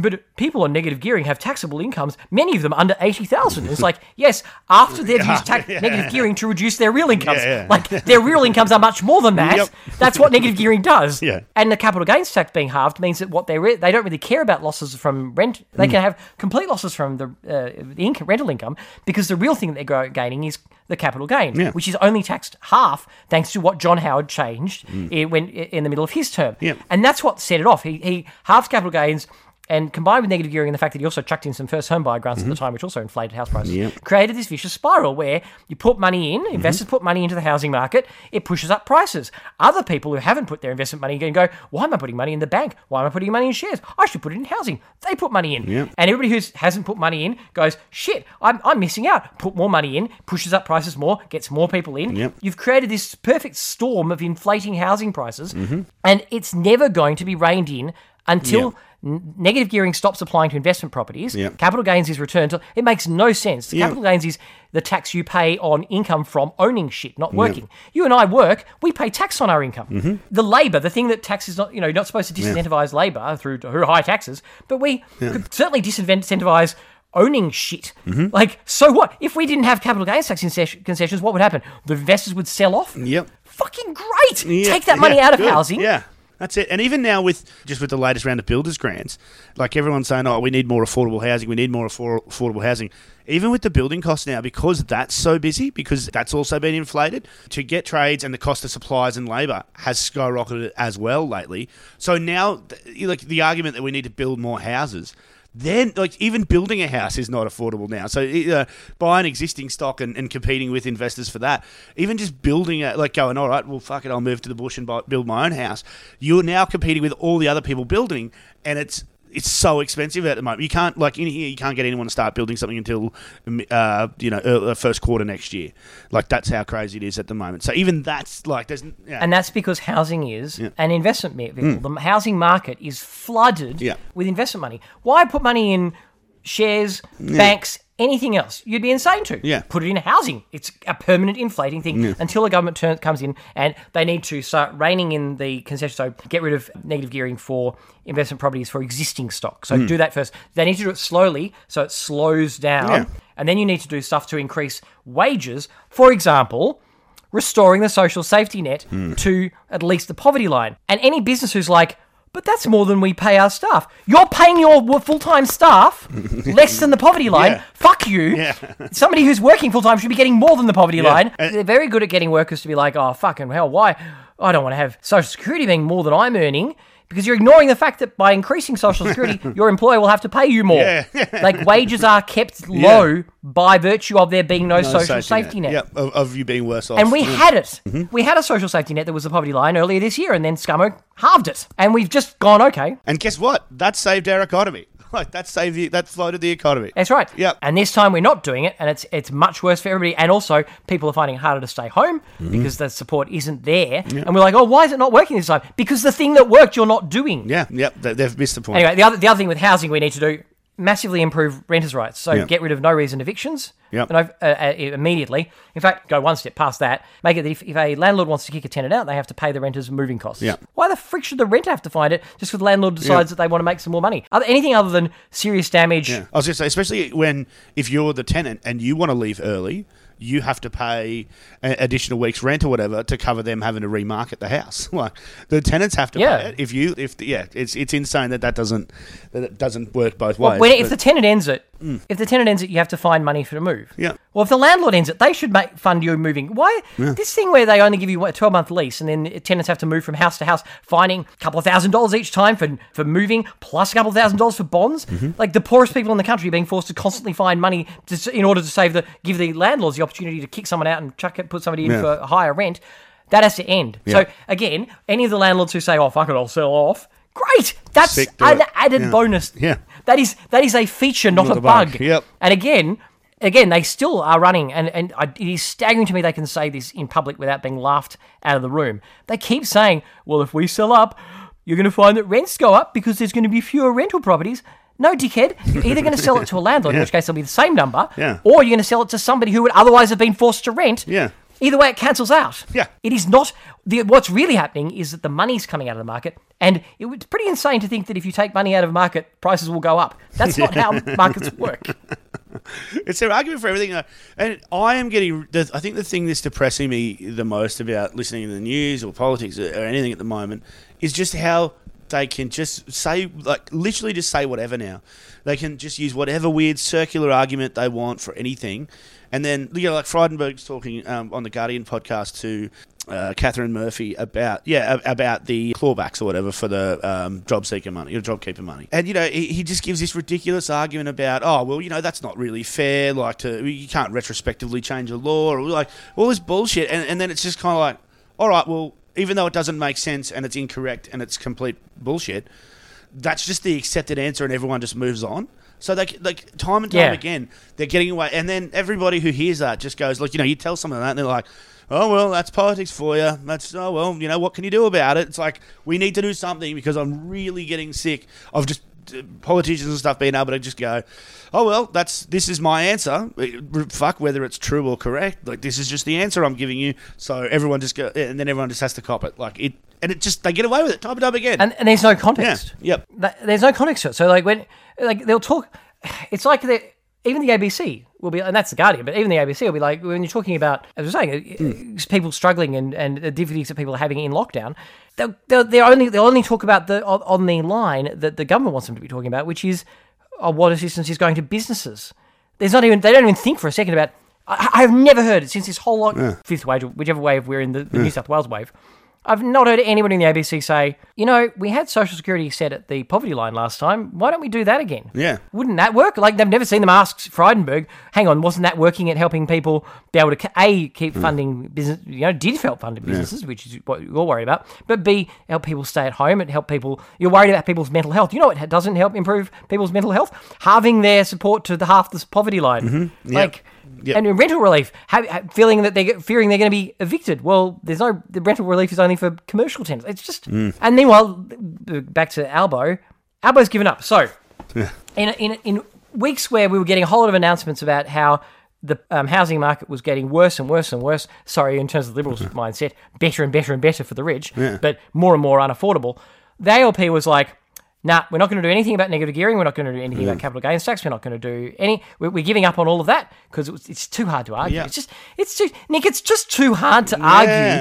but people on negative gearing have taxable incomes, many of them under 80,000. It's like, [laughs] yes, after they've used [laughs] tax- negative gearing to reduce their real incomes. Yeah, yeah. Like, their real incomes are much more than that. Yep. [laughs] That's what negative gearing does. Yeah. And the capital gains tax being halved means that what they re- they don't really care about losses from rent. Mm. They can have complete losses from the uh, the income, rental income because the real thing that they're gaining is the capital gain, Yeah. which is only taxed half thanks to what John Howard changed i- when in the middle of his term. Mm. Yeah. And that's what set it off. He he halved capital gains. And combined with negative gearing and the fact that he also chucked in some first home buyer grants at the time, which also inflated house prices, Mm-hmm. Yep. created this vicious spiral where you put money Mm-hmm. in, investors put money into the housing market, it pushes up prices. Other people who haven't put their investment money in go, why am I putting money in the bank? Why am I putting money in shares? I should put it in housing. They put money in. Yep. And everybody who hasn't put money in goes, shit, I'm, I'm missing out. Put more money in, pushes up prices more, gets more people in. Yep. You've created this perfect storm of inflating housing prices, and it's never going to be reined in until. Negative gearing stops applying to investment properties. Yep. Capital gains is returned to. It makes no sense. Yeah. Capital gains is the tax you pay on income from owning shit, not working. You and I work, we pay tax on our income. Mm-hmm. The labour, the thing that tax is not, you know, you're not supposed to disincentivize labour through, through high taxes, but we could certainly disincentivize owning shit. Mm-hmm. Like, so what? If we didn't have capital gains tax concessions, what would happen? The investors would sell off? Yep. Fucking great! Yeah, Take that money yeah, out of good. housing. Yeah. That's it. And even now with just with the latest round of builders grants, like everyone's saying, oh, we need more affordable housing. We need more affor- affordable housing. Even with the building costs now, because that's so busy, because that's also been inflated, to get trades and the cost of supplies and labour has skyrocketed as well lately. So now, like the argument that we need to build more houses, then like even building a house is not affordable now. So uh, buying existing stock and, and competing with investors for that, even just building it, like going, all right, well, fuck it, I'll move to the bush and buy, build my own house. You're now competing with all the other people building, and it's it's so expensive at the moment. You can't like in here, you can't get anyone to start building something until uh, you know uh, first quarter next year. Like that's how crazy it is at the moment. So even that's like there's yeah. And that's because housing is an investment me- vehicle. The housing market is flooded Mm. Yeah. with investment money. Why put money in shares, banks, anything else? You'd be insane to. Yeah. Put it in housing. It's a permanent inflating thing until a government turn, comes in and they need to start reining in the concession. So get rid of negative gearing for investment properties for existing stock. So do that first. They need to do it slowly so it slows down. Yeah. And then you need to do stuff to increase wages. For example, restoring the social safety net Hmm. to at least the poverty line. And any business who's like, but that's more than we pay our staff. You're paying your full time staff [laughs] less than the poverty line. Yeah. Fuck you. Yeah. [laughs] Somebody who's working full time should be getting more than the poverty Yeah. line. And- They're very good at getting workers to be like, oh, fucking hell, why? I don't want to have Social Security being more than I'm earning. Because you're ignoring the fact that by increasing Social Security, [laughs] your employer will have to pay you more. Yeah. [laughs] like wages are kept low by virtue of there being no, No social safety net. Yep, of, of you being worse off. And we Mm. had it. Mm-hmm. We had a social safety net that was the poverty line earlier this year, and then Scummo halved it. And we've just gone, okay, And guess what? That saved our economy. Like that saved the, that floated the economy. that's right. Yep. And this time we're not doing it, and it's it's much worse for everybody. And also, people are finding it harder to stay home Mm-hmm. because the support isn't there. And we're like, oh, why is it not working this time? Because the thing that worked, you're not doing. Yeah, yep. They, they've missed the point. Anyway, the other the other thing with housing we need to do massively improve renters' rights. So Yep. get rid of no reason evictions. Yep. No, uh, uh, immediately. In fact, go one step past that. Make it that if, if a landlord wants to kick a tenant out, they have to pay the renters moving costs. Yep. Why the frick should the renter have to find it just because the landlord decides that they want to make some more money? Other, anything other than serious damage? Yeah. I was going to say, especially when if you're the tenant and you want to leave early, you have to pay an additional week's rent or whatever to cover them having to remarket the house. [laughs] Like the tenants have to Yeah. pay it. If you, if yeah, it's it's insane that that doesn't that it doesn't work both Well, ways. when, if the tenant ends it, mm. if the tenant ends it, you have to find money for the move. Yeah. Well, if the landlord ends it, they should make fund you moving. Why this thing where they only give you a twelve month lease and then tenants have to move from house to house, finding a couple of thousand dollars each time for for moving, plus a couple of thousand dollars for bonds. Mm-hmm. Like the poorest people in the country are being forced to constantly find money to, in order to save the give the landlords the opportunity to kick someone out and chuck it, put somebody in Yeah. for a higher rent. That has to end. Yeah. So again, any of the landlords who say, "Oh fuck it, I'll sell off," great. That's Sick, an added Yeah. bonus. Yeah. that is that is a feature, not, Not a a bug. bug. Yep. And again, again, they still are running, and and I, it is staggering to me they can say this in public without being laughed out of the room. They keep saying, "Well, if we sell up, you're going to find that rents go up because there's going to be fewer rental properties." No, dickhead. You're either going to sell it to a landlord, in which case it'll be the same number, Yeah. or you're going to sell it to somebody who would otherwise have been forced to rent. Yeah. Either way, it cancels out. Yeah. It is not. The, what's really happening is that the money's coming out of the market, and it was pretty insane to think that if you take money out of a market, prices will go up. That's not how [laughs] markets work. It's an argument for everything. And I am getting, I think the thing that's depressing me the most about listening to the news or politics or anything at the moment is just how they can just say, like, literally just say whatever now. They can just use whatever weird circular argument they want for anything. And then, you know, like Frydenberg's talking um, on the Guardian podcast to uh, Katharine Murphy about yeah about the clawbacks or whatever for the um, job seeker money or job keeper money, and you know he, he just gives this ridiculous argument about oh well you know that's not really fair like to you can't retrospectively change a law or like all this bullshit, and, and then it's just kind of like all right well even though it doesn't make sense and it's incorrect and it's complete bullshit, that's just the accepted answer and everyone just moves on. So they like time and time Yeah. again they're getting away, and then everybody who hears that just goes like you know you tell someone that and they're like. Oh well, that's politics for you. That's oh well, you know what can you do about it? It's like we need to do something because I'm really getting sick of just uh, politicians and stuff being able to just go, oh well, that's this is my answer. Uh, Fuck whether it's true or correct. Like this is just the answer I'm giving you. So everyone just go, and then everyone just has to cop it. Like it, and it just they get away with it time and time again. And, and there's no context. yeah, yep. Th- There's no context to it. So like when like they'll talk, [sighs] it's like they even the ABC will be, and that's the Guardian, but even the ABC will be like when you're talking about, as I was saying, Hmm. uh, people struggling and, and the difficulties that people are having in lockdown. They'll, they'll, they're only they'll only talk about the on, the line that the government wants them to be talking about, which is uh, what assistance is going to businesses. There's not even they don't even think for a second about. I, I have never heard it since this whole lock, fifth wave, whichever wave we're in, the, the New South Wales wave. I've not heard anybody in the ABC say, you know, we had Social Security set at the poverty line last time. Why don't we do that again? Yeah. Wouldn't that work? Like, they've never seen them ask Frydenberg, hang on, wasn't that working at helping people be able to, A, keep hmm. funding business, you know, did help fund businesses, which is what you're worried about, but B, help people stay at home and help people, you're worried about people's mental health. You know what doesn't help improve people's mental health? Halving their support to the half the poverty line. Mm-hmm. Like, Yep. and rental relief, feeling that they're fearing they're going to be evicted. Well, there's no the rental relief is only for commercial tenants. It's just and meanwhile, back to Albo, Albo's given up. So in in in weeks where we were getting a whole lot of announcements about how the um, housing market was getting worse and worse and worse. Sorry, in terms of the Liberals' mindset, better and better and better for the rich, but more and more unaffordable. The ALP was like, nah, we're not going to do anything about negative gearing. We're not going to do anything about capital gains tax. We're not going to do any. We're, we're giving up on all of that because it it's too hard to argue. Yeah. It's just, it's too, Nick, it's just too hard to Yeah.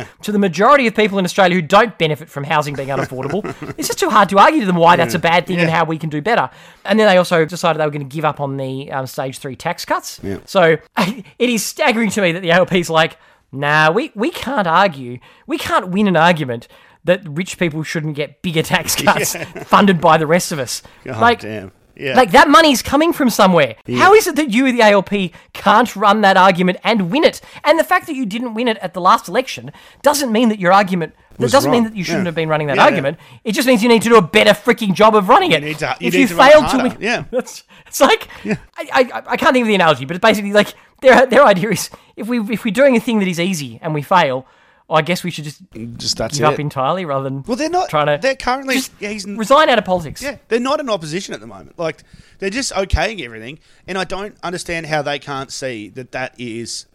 argue to the majority of people in Australia who don't benefit from housing being unaffordable. [laughs] it's just too hard to argue to them why that's a bad thing and how we can do better. And then they also decided they were going to give up on the um, stage three tax cuts. So [laughs] it is staggering to me that the ALP's like, nah, we, we can't argue. We can't win an argument that rich people shouldn't get bigger tax [laughs] cuts funded by the rest of us. God like, damn. Yeah. like that money's coming from somewhere. How is it that you, the ALP, can't run that argument and win it? And the fact that you didn't win it at the last election doesn't mean that your argument. That doesn't mean that you shouldn't Yeah. have been running that Yeah, yeah. argument. It just means you need to do a better freaking job of running it. need to- you if need you to failed to win, Yeah. [laughs] that's it's like I, I I can't think of the analogy, but it's basically like their their idea is if we if we're doing a thing that is easy and we fail, I guess we should just just that's give it. up entirely rather than well, they're not. trying to. They're currently. just yeah, he's, resign out of politics. Yeah, they're not in opposition at the moment. Like they're just okaying everything, and I don't understand how they can't see that that is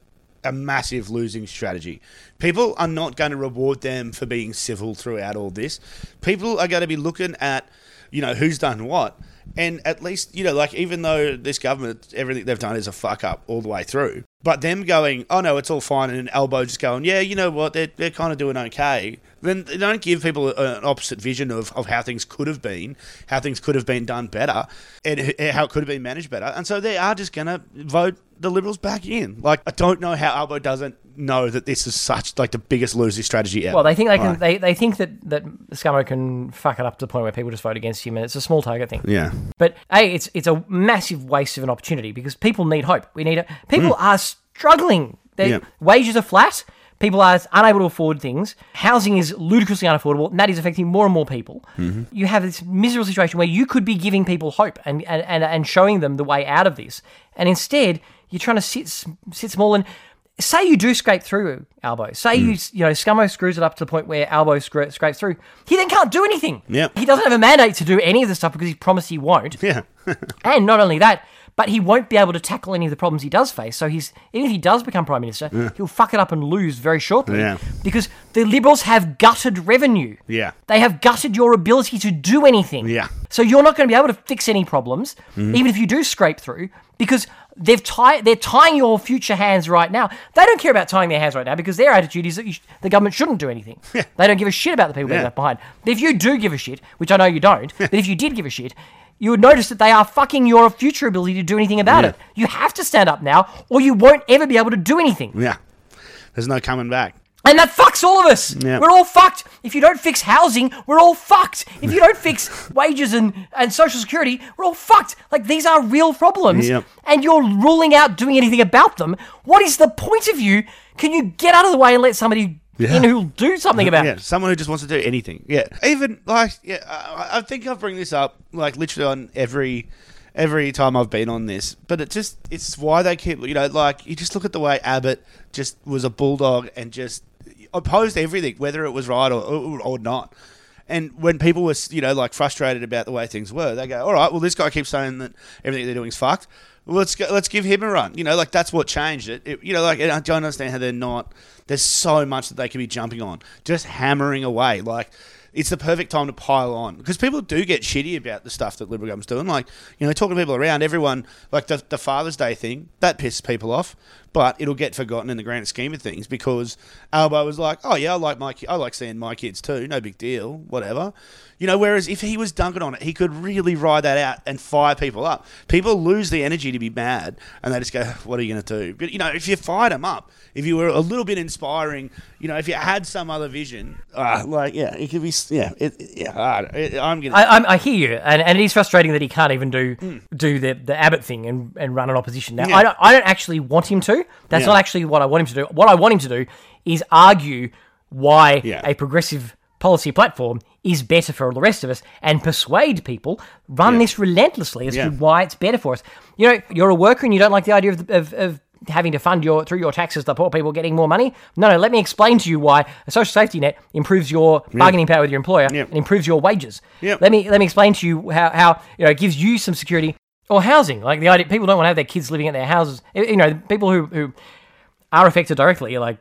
a massive losing strategy. People are not going to reward them for being civil throughout all this. People are going to be looking at, you know, who's done what. And at least, you know, like even though this government, everything they've done is a fuck up all the way through, but them going, oh no, it's all fine, and an Albo just going, yeah, you know what, they're, they're kind of doing okay, then they don't give people an opposite vision of, of how things could have been, how things could have been done better, and how it could have been managed better. And so they are just going to vote the Liberals back in. Like, I don't know how Albo doesn't know that this is such, like, the biggest losing strategy ever. Well, they think they can. Right. They, they think that that Scummo can fuck it up to the point where people just vote against him, and it's a small target thing. Yeah. But a, it's it's a massive waste of an opportunity because people need hope. We need a, people Mm. are struggling. Their Yeah. wages are flat. People are unable to afford things. Housing is ludicrously unaffordable, and that is affecting more and more people. You have this miserable situation where you could be giving people hope and, and, and, and showing them the way out of this. And instead, you're trying to sit sit small and say you do scrape through Albo. Say you you know Scummo screws it up to the point where Albo scra- scrapes through. He then can't do anything. Yeah. He doesn't have a mandate to do any of the stuff because he promised he won't. Yeah. [laughs] And not only that, but he won't be able to tackle any of the problems he does face. So he's even if he does become prime minister, he'll fuck it up and lose very shortly. Yeah. Because the Liberals have gutted revenue. Yeah. They have gutted your ability to do anything. Yeah. So you're not going to be able to fix any problems, Mm-hmm. even if you do scrape through, because they've tied they're tying your future hands right now. They don't care about tying their hands right now because their attitude is that you sh- the government shouldn't do anything. They don't give a shit about the people being Yeah. left behind. But if you do give a shit, which I know you don't, but if you did give a shit, you would notice that they are fucking your future ability to do anything about Yeah. it. You have to stand up now, or you won't ever be able to do anything. Yeah. There's no coming back. And that fucks all of us. Yeah. We're all fucked. If you don't fix housing, we're all fucked. If you don't fix [laughs] wages and, and social security, we're all fucked. Like these are real problems. Yep. And you're ruling out doing anything about them. What is the point of you? Can you get out of the way and let somebody Yeah. in who'll do something about Yeah, it? someone who just wants to do anything. Yeah, even like yeah, I, I think I bring this up like literally on every every time I've been on this, but it just it's why they keep you know like you just look at the way Abbott just was a bulldog and just opposed everything, whether it was right or or, or not. And when people were, you know, like frustrated about the way things were, they go, "All right, well, this guy keeps saying that everything they're doing is fucked. Well, let's go, let's give him a run." You know, like that's what changed it. It- You know, like I don't understand how they're not. There's so much that they could be jumping on, just hammering away. Like it's the perfect time to pile on because people do get shitty about the stuff that Liberal government's doing. Like you know, talking to people around, everyone like the the Father's Day thing that pisses people off, but it'll get forgotten in the grand scheme of things because Albo was like, "Oh yeah, I like my I like seeing my kids too, no big deal, whatever." You know, whereas if he was dunking on it, he could really ride that out and fire people up. People lose the energy to be mad, and they just go, "What are you going to do?" But you know, if you fired them up, if you were a little bit inspiring, you know, if you had some other vision, uh, like yeah, it could be, yeah, it, yeah. I, it, I'm gonna, I, I'm, I hear you, and, and it is frustrating that he can't even do Hmm. do the, the Abbott thing and, and run an opposition. Now, Yeah. I, don't, I don't actually want him to. That's Yeah. not actually what I want him to do. What I want him to do is argue why Yeah. a progressive policy platform is better for the rest of us and persuade people, run Yeah. this relentlessly as to why it's better for us. You know, you're a worker and you don't like the idea of, of, of having to fund your through your taxes the poor people getting more money. No, no, let me explain to you why a social safety net improves your bargaining power with your employer Yeah. and improves your wages. Let me let me explain to you how, how you know it gives you some security or housing. Like the idea people don't want to have their kids living at their houses. You know, people who, who are affected directly, like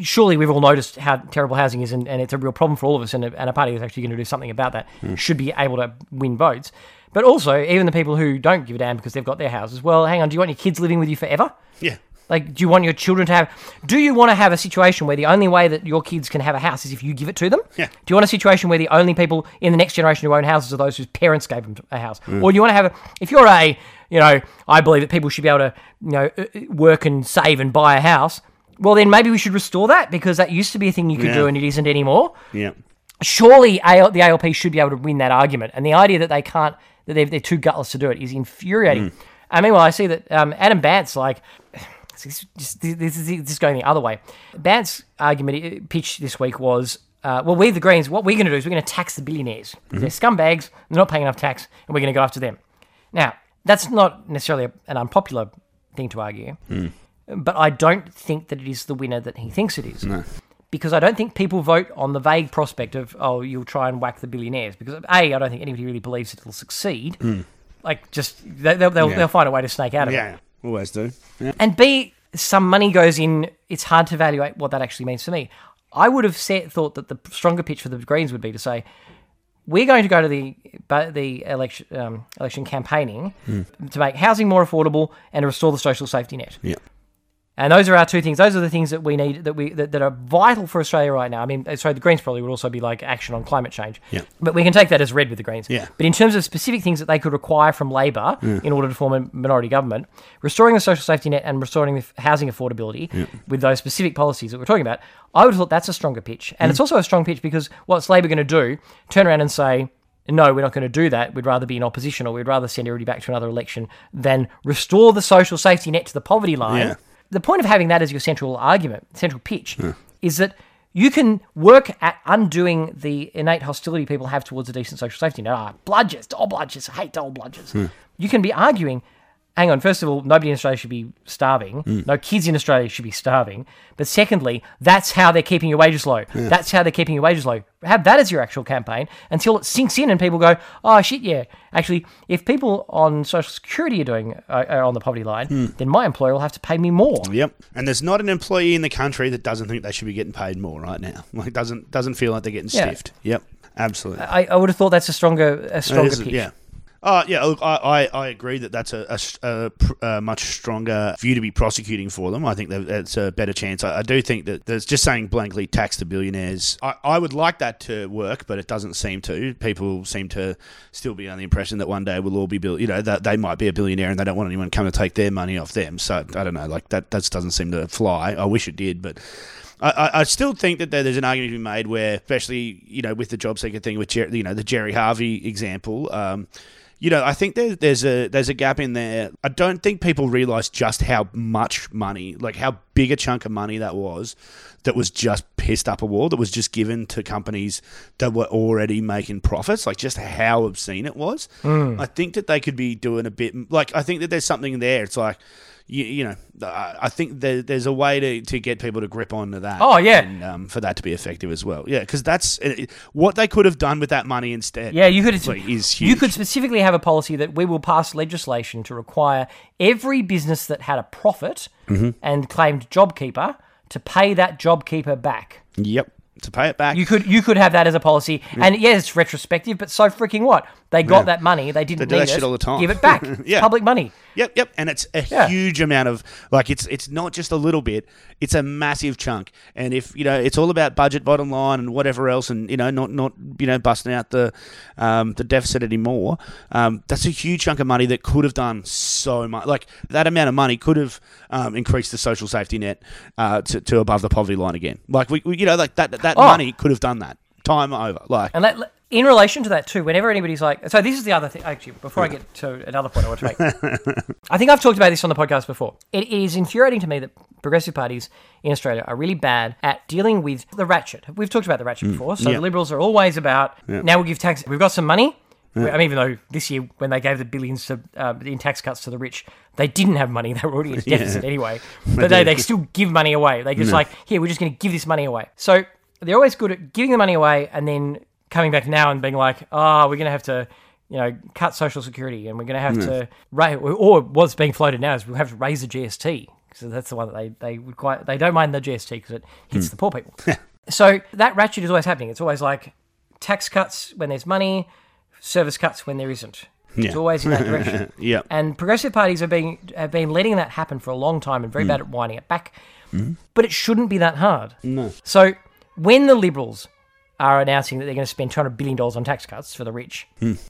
surely we've all noticed how terrible housing is, and, and it's a real problem for all of us. And a, and a party that's actually going to do something about that hmm. should be able to win votes. But also, even the people who don't give a damn because they've got their houses. Well, hang on, do you want your kids living with you forever? yeah, Like, do you want your children to have? Do you want to have a situation where the only way that your kids can have a house is if you give it to them? Yeah. Do you want a situation where the only people in the next generation who own houses are those whose parents gave them a house? Or do you want to have a? If you're a, you know, I believe that people should be able to, you know, uh, uh, work and save and buy a house. Well, then maybe we should restore that because that used to be a thing you could Yeah. do and it isn't anymore yeah, surely AL, the ALP should be able to win that argument. And the idea that they can't, that they're, they're too gutless to do it is infuriating. And meanwhile, I see that um, Adam Bandt's, like, this, is, just going the other way. Bandt's argument uh, pitch this week was, uh, well, we the Greens, what we're going to do is we're going to tax the billionaires. They're scumbags, they're not paying enough tax, and we're going to go after them. Now, that's not necessarily an unpopular thing to argue, but I don't think that it is the winner that he thinks it is because I don't think people vote on the vague prospect of oh you'll try and whack the billionaires because a I don't think anybody really believes it will succeed. Like just they, they'll they'll, Yeah. they'll find a way to snake out of it. Always do. Yeah, And B, some money goes in. It's hard to evaluate what that actually means for me. I would have said, thought that the stronger pitch for the Greens would be to say, we're going to go to the the election um, election campaigning to make housing more affordable and to restore the social safety net. yeah, And those are our two things. Those are the things that we need that we that, that are vital for Australia right now. I mean, sorry, the Greens probably would also be like action on climate change. Yeah. But we can take that as read with the Greens. Yeah. But in terms of specific things that they could require from Labor mm. in order to form a minority government, restoring the social safety net and restoring the housing affordability with those specific policies that we're talking about, I would have thought that's a stronger pitch. And mm. it's also a strong pitch because what's Labor going to do? Turn around and say. No, we're not going to do that. We'd rather be in opposition or we'd rather send everybody back to another election than restore the social safety net to the poverty line Yeah. The point of having that as your central argument, central pitch, is that you can work at undoing the innate hostility people have towards a decent social safety net. Ah, bludgers, dole bludgers, hate dole bludgers. You can be arguing, hang on, first of all, nobody in Australia should be starving. No kids in Australia should be starving. But secondly, that's how they're keeping your wages low. That's how they're keeping your wages low. Have that as your actual campaign until it sinks in and people go, oh, shit, yeah. Actually, if people on Social Security are doing uh, are on the poverty line, then my employer will have to pay me more. Yep. And there's not an employee in the country that doesn't think they should be getting paid more right now. [laughs] Like doesn't doesn't feel like they're getting Yeah. stiffed. Yep. Absolutely. I, I would have thought that's a stronger a stronger pitch. yeah. Oh yeah, look, I, I, I agree that that's a, a a much stronger view to be prosecuting for them. I think that that's a better chance. I, I do think that there's just saying blankly tax the billionaires. I, I would like that to work, but it doesn't seem to. People seem to still be under the impression that one day we'll all be, bill- you know, that they might be a billionaire and they don't want anyone come to take their money off them. So I don't know, like that, that doesn't seem to fly. I wish it did, but I, I, I still think that there's an argument to be made where, especially you know, with the job seeker thing with Jer- you know the Gerry Harvey example. Um, you know, I think there's there's a there's a gap in there. I don't think people realize just how much money, like how big a chunk of money that was, that was just pissed up a wall, that was just given to companies that were already making profits. Like just how obscene it was. Hmm. I think that they could be doing a bit. Like I think that there's something there. It's like. You, you know, I I think there, there's a way to, to get people to grip onto that. Oh, yeah. and, um, for that to be effective as well. Yeah, because that's uh, what they could have done with that money instead. Yeah, you could like, is you could specifically have a policy that we will pass legislation to require every business that had a profit Mm-hmm. and claimed JobKeeper to pay that JobKeeper back. Yep. To pay it back. You could you could have that as a policy, and yes, it's retrospective, but so freaking what? They got Yeah. that money, they didn't They do need that it. all the time. Give it back. [laughs] Yeah. public money. Yep, yep, and it's a Yeah. huge amount of like it's it's not just a little bit; it's a massive chunk. And if you know, it's all about budget, bottom line, and whatever else, and you know, not not you know, busting out the um, the deficit anymore. Um, that's a huge chunk of money that could have done so much. Like that amount of money could have um, increased the social safety net uh, to, to above the poverty line again. Like we, we you know, like that that Oh. money could have done that time over. Like And that, in relation to that too, whenever anybody's like, so this is the other thing. Actually, before I get to another point I want to make, [laughs] I think I've talked about this on the podcast before. It is infuriating to me that progressive parties in Australia are really bad at dealing with the ratchet. We've talked about the ratchet before. So Mm. yeah. the Liberals are always about now we'll give tax. We've got some money. I mean, even though this year when they gave the billions to uh, in tax cuts to the rich, they didn't have money. [laughs] They were already in deficit anyway. But they, they still give money away. They just like here we're just going to give this money away. So they're always good at giving the money away and then coming back now and being like, oh, we're going to have to, you know, cut social security and we're going to have to hmm. raise, or what's being floated now is we'll have to raise the GST. because that's the one that they, they would quite, they don't mind the GST because it hits hmm. the poor people. so that ratchet is always happening. It's always like tax cuts when there's money, service cuts when there isn't. It's always in that [laughs] direction. yeah, And progressive parties have been have been letting that happen for a long time and very Mm. bad at winding it back. Hmm. But it shouldn't be that hard. No. So when the Liberals are announcing that they're going to spend two hundred billion dollars on tax cuts for the rich,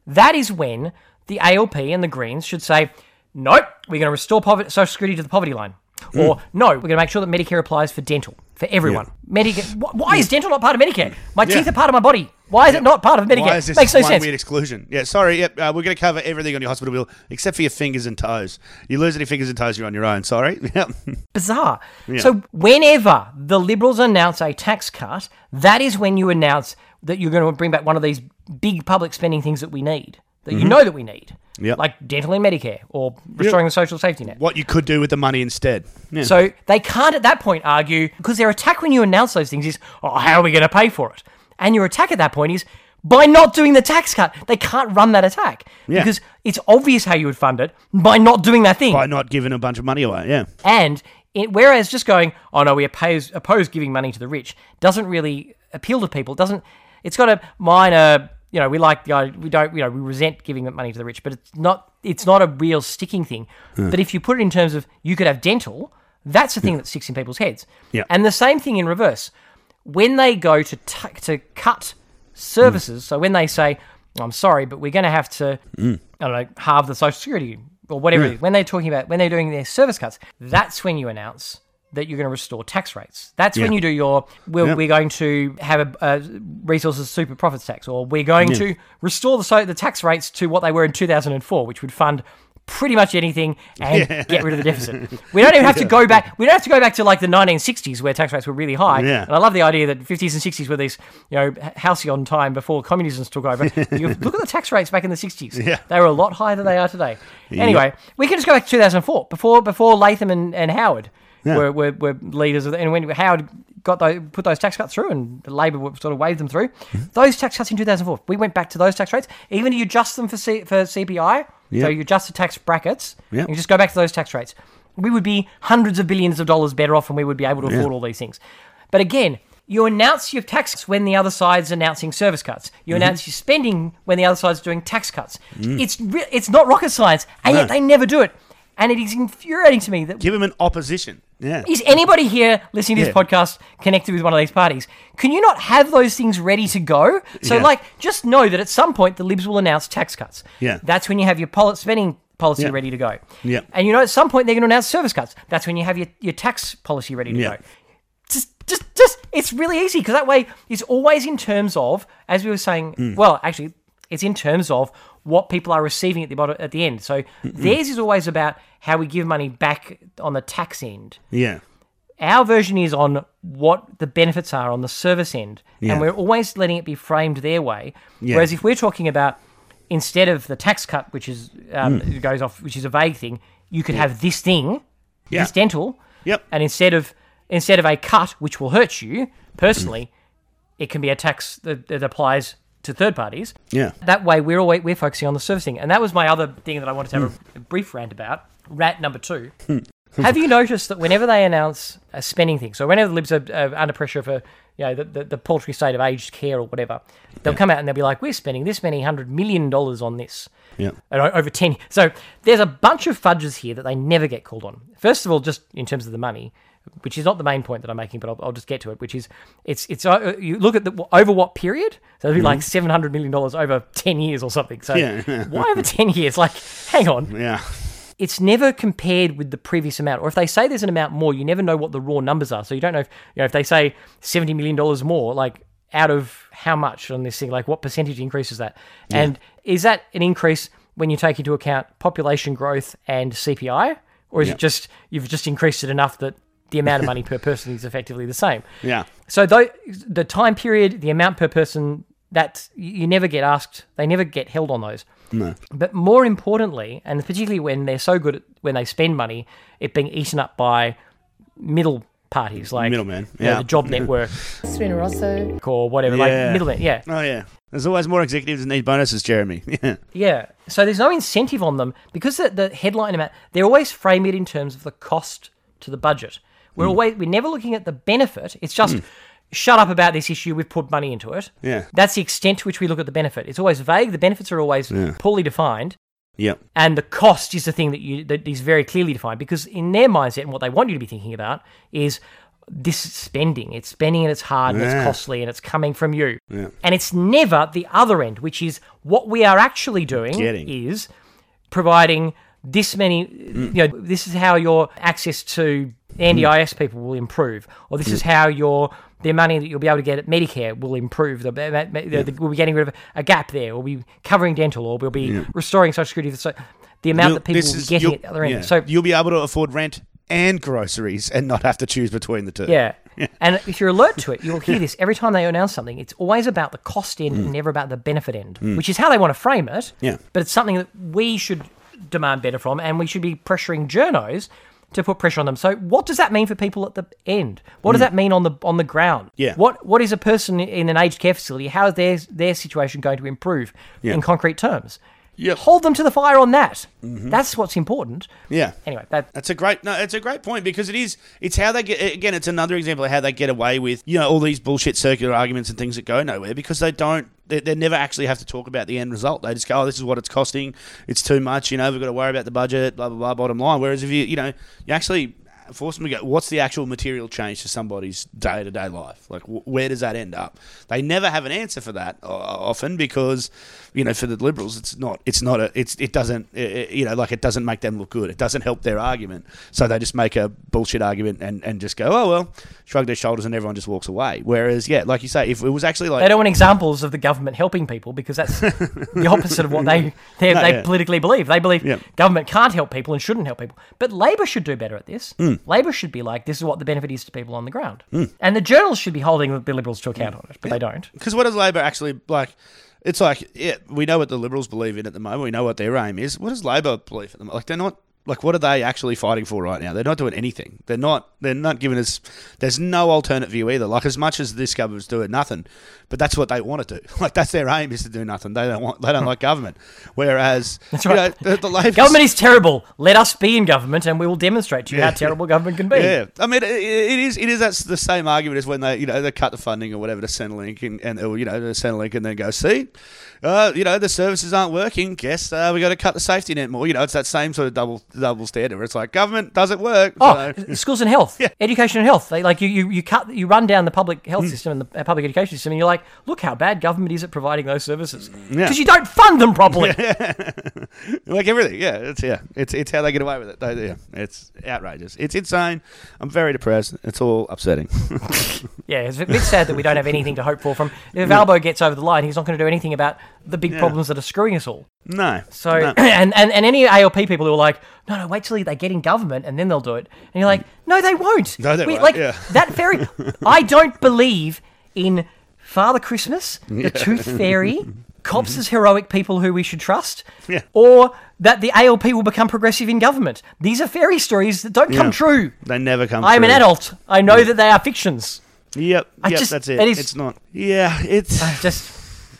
that is when the ALP and the Greens should say, "Nope, we're going to restore poverty, Social Security to the poverty line." Or no, we're going to make sure that Medicare applies for dental for everyone. Medicare. wh- Why is dental not part of Medicare? My teeth are part of my body. Why is it not part of Medicare? Why is this Makes no one sense. weird exclusion? Yeah, sorry. Yep, uh, we're going to cover everything on your hospital bill except for your fingers and toes. You lose any fingers and toes, you're on your own. Sorry. [laughs] Yep. bizarre. So whenever the Liberals announce a tax cut, that is when you announce that you're going to bring back one of these big public spending things that we need, that you know that we need, Yep. like dental and Medicare or restoring the social safety net. what you could do with the money instead. Yeah. So they can't at that point argue because their attack when you announce those things is, oh, how are we going to pay for it? And your attack at that point is by not doing the tax cut. They can't run that attack Yeah. because it's obvious how you would fund it by not doing that thing. By not giving a bunch of money away. Yeah. And it, whereas just going, oh no, we oppose, oppose giving money to the rich doesn't really appeal to people. It doesn't. It's got a minor. You know, we like the idea- we don't. You know, we resent giving money to the rich, but it's not. It's not a real sticking thing. Hmm. But if you put it in terms of you could have dental, that's the thing that sticks in people's heads. Yeah. And the same thing in reverse. When they go to t- to cut services, mm. so when they say, "I'm sorry, but we're going to have to," I don't know, halve the social security or whatever. is, When they're talking about when they're doing their service cuts, that's when you announce that you're going to restore tax rates. That's when you do your we're, Yeah. we're going to have a, a resources super profits tax, or we're going to restore the so the tax rates to what they were in 2004, which would fund pretty much anything and get rid of the deficit. We don't even have to go back. We don't have to go back to like the 1960s where tax rates were really high. Yeah. And I love the idea that 50s and 60s were these, you know, halcyon time before communism took over. [laughs] you look at the tax rates back in the 60s. Yeah. They were a lot higher than they are today. Anyway, we can just go back to 2004 before before Latham and, and Howard were, were, were leaders of the, and when Howard got those, put those tax cuts through and the Labor sort of waved them through, Mm-hmm. those tax cuts in 2004, we went back to those tax rates. Even if you adjust them for C, for CPI, so you adjust the tax brackets, and you just go back to those tax rates, we would be hundreds of billions of dollars better off and we would be able to afford all these things. But again, you announce your tax when the other side's announcing service cuts. You Mm-hmm. announce your spending when the other side's doing tax cuts. Mm. It's re- it's not rocket science, and yet they never do it. And it is infuriating to me that Give them an opposition. Yeah. is anybody here listening to this Yeah. podcast connected with one of these parties? Can you not have those things ready to go? So, Yeah. like, just know that at some point the Libs will announce tax cuts. Yeah. That's when you have your poli- spending policy Yeah. ready to go. Yeah. And you know, at some point they're going to announce service cuts. That's when you have your, your tax policy ready to Yeah. go. Just, just, just, it's really easy because that way it's always in terms of, as we were saying, Hmm. well, actually, it's in terms of what people are receiving at the bottom, at the end. So theirs is always about how we give money back on the tax end Yeah. our version is on what the benefits are on the service end, Yeah. and we're always letting it be framed their way. Yeah. Whereas if we're talking about instead of the tax cut, which is um, it goes off, which is a vague thing, you could have this thing, Yeah. this dental, Yep. and instead of instead of a cut which will hurt you personally, it can be a tax that, that applies to third parties. Yeah. That way, we're always we're focusing on the servicing, and that was my other thing that I wanted to have Hmm. a, a brief rant about. Rat number two. [laughs] have you noticed that whenever they announce a spending thing, so whenever the Libs are, are under pressure for you know the, the, the paltry state of aged care or whatever, they'll come out and they'll be like, "We're spending this many hundred million dollars on this." Yeah. and over 10 so there's a bunch of fudges here that they never get called on first of all just in terms of the money which is not the main point that i'm making but i'll, I'll just get to it which is it's it's uh, you look at the over what period so it'd be like 700 million dollars over 10 years or something so Yeah. [laughs] why over 10 years like hang on Yeah. it's never compared with the previous amount. Or if they say there's an amount more, you never know what the raw numbers are. So you don't know if you know if they say seventy million dollars more, like out of how much on this thing, like what percentage increase is that? And is that an increase when you take into account population growth and CPI, or is Yeah. it just you've just increased it enough that the amount of money per person is effectively the same? Yeah. So though the time period, the amount per person, that you never get asked. They never get held on those. No. But more importantly, and particularly when they're so good at when they spend money, it being eaten up by middle parties like Middlemen, you know, yeah. the job network Sarina Russo. or whatever, Yeah. like middlemen. Yeah, Oh yeah. There's always more executives that need bonuses, Jeremy. [laughs] Yeah. yeah. So there's no incentive on them because the, the headline amount. They always frame it in terms of the cost to the budget. We're Hmm. always we're never looking at the benefit. It's just. Shut up about this issue. We've put money into it. Yeah. That's the extent to which we look at the benefit. It's always vague. The benefits are always Yeah. poorly defined. Yep. and the cost is the thing that you that is very clearly defined because in their mindset and what they want you to be thinking about is this is spending it's spending and it's hard and it's costly and it's coming from you Yeah. and it's never the other end which is what we are actually doing Getting. is providing this many Mm. you know this is how your access to NDIS mm. people will improve or this is mm. how your the money that you'll be able to get at Medicare will improve. The, the, the- the- we'll be getting rid of a gap there. We'll be covering dental, or we'll be restoring Social Security. So the amount You'll- that people will be getting at the other end. yeah. So you'll be able to afford rent and groceries and not have to choose between the two. yeah. And if you're alert to it, you'll hear [laughs] this every time they announce something. It's always about the cost end mm. and never about the benefit end, which is how they want to frame it. Mm. Yeah. But it's something that we should demand better from, and we should be pressuring journos to put pressure on them. So, what does that mean for people at the end? What does that mean on the on the ground? Mm. Yeah. What What is a person in an aged care facility? How is their their situation going to improve Yeah. in concrete terms? Yep. Hold them to the fire on that. That's what's important. Yeah. Anyway, that That's a great no. It's a great point because it is. It's how they get. Again, it's another example of how they get away with you know all these bullshit circular arguments and things that go nowhere because they don't. They, they never actually have to talk about the end result. They just go, "Oh, this is what it's costing. It's too much. You know, we've got to worry about the budget. Blah blah blah. Bottom line. Whereas if you you know you actually force them to go. What's the actual material change to somebody's day to day life? Like, wh- where does that end up? They never have an answer for that uh, often because, you know, for the Liberals, it's not. It's not a. It's it doesn't. i i you know, like it doesn't make them look good. It doesn't help their argument. So they just make a bullshit argument and and just go, oh well, shrug their shoulders, and everyone just walks away. Whereas, yeah, like you say, if it was actually like They don't want examples of the government helping people because that's the opposite of what they [laughs] they, No, they yeah. politically believe. They believe Yeah. government can't help people and shouldn't help people. But Labor should do better at this. Labor should be like, this is what the benefit is to people on the ground. Hmm. And the journals should be holding the Liberals to account on it, but they don't. Because what does Labor actually like? It's like, yeah, we know what the Liberals believe in at the moment. We know what their aim is. What does Labor believe at the moment? Like, they're not. Like, what are they actually fighting for right now? They're not doing anything. They're not. They're not giving us. There's no alternate view either. Like, as much as this government's doing nothing, but that's what they want to do. [laughs] Like, that's their aim is to do nothing. They don't want. They don't like government. Whereas, That's you right. know, the, the Labor Government is terrible. Let us be in government, and we will demonstrate to you how terrible government can be. Yeah, I mean, it, it is. It is. That's the same argument as when they, you know, they cut the funding or whatever to Centrelink and, and or, you know, to Centrelink and then go, see, uh, you know, the services aren't working. Guess uh, we got to cut the safety net more. You know, it's that same sort of double double standard where it's like government doesn't work. Oh, so- [laughs] schools and health, [laughs] education and health. They like you, you, you cut, you run down the public health Hmm. system and the uh, public education system, and you're like, look how bad government is at providing those services because Yeah. you don't fund them properly. [laughs] like everything. Yeah, it's yeah, it's it's how they get away with it. They, yeah, it's outrageous. It's insane. I'm very depressed. It's all upsetting. Yeah, it's a bit sad that we don't have anything to hope for from. If Albo gets over the line, he's not going to do anything about the big problems that are screwing us all. no. So, no. [clears throat] and, and, and any ALP people who are like, no, no, wait till they get in government and then they'll do it. And you're like, no, they won't. No, they We- won't, Like, yeah. that fairy, [laughs] I don't believe in Father Christmas, the Tooth Fairy, cops as heroic people who we should trust, Yeah. or that the ALP will become progressive in government. These are fairy stories that don't come Yeah. true. They never come. I'm an adult. I know that they are fictions. Yep. I yep. just- that's it. it is- It's not. Yeah. It's. Just.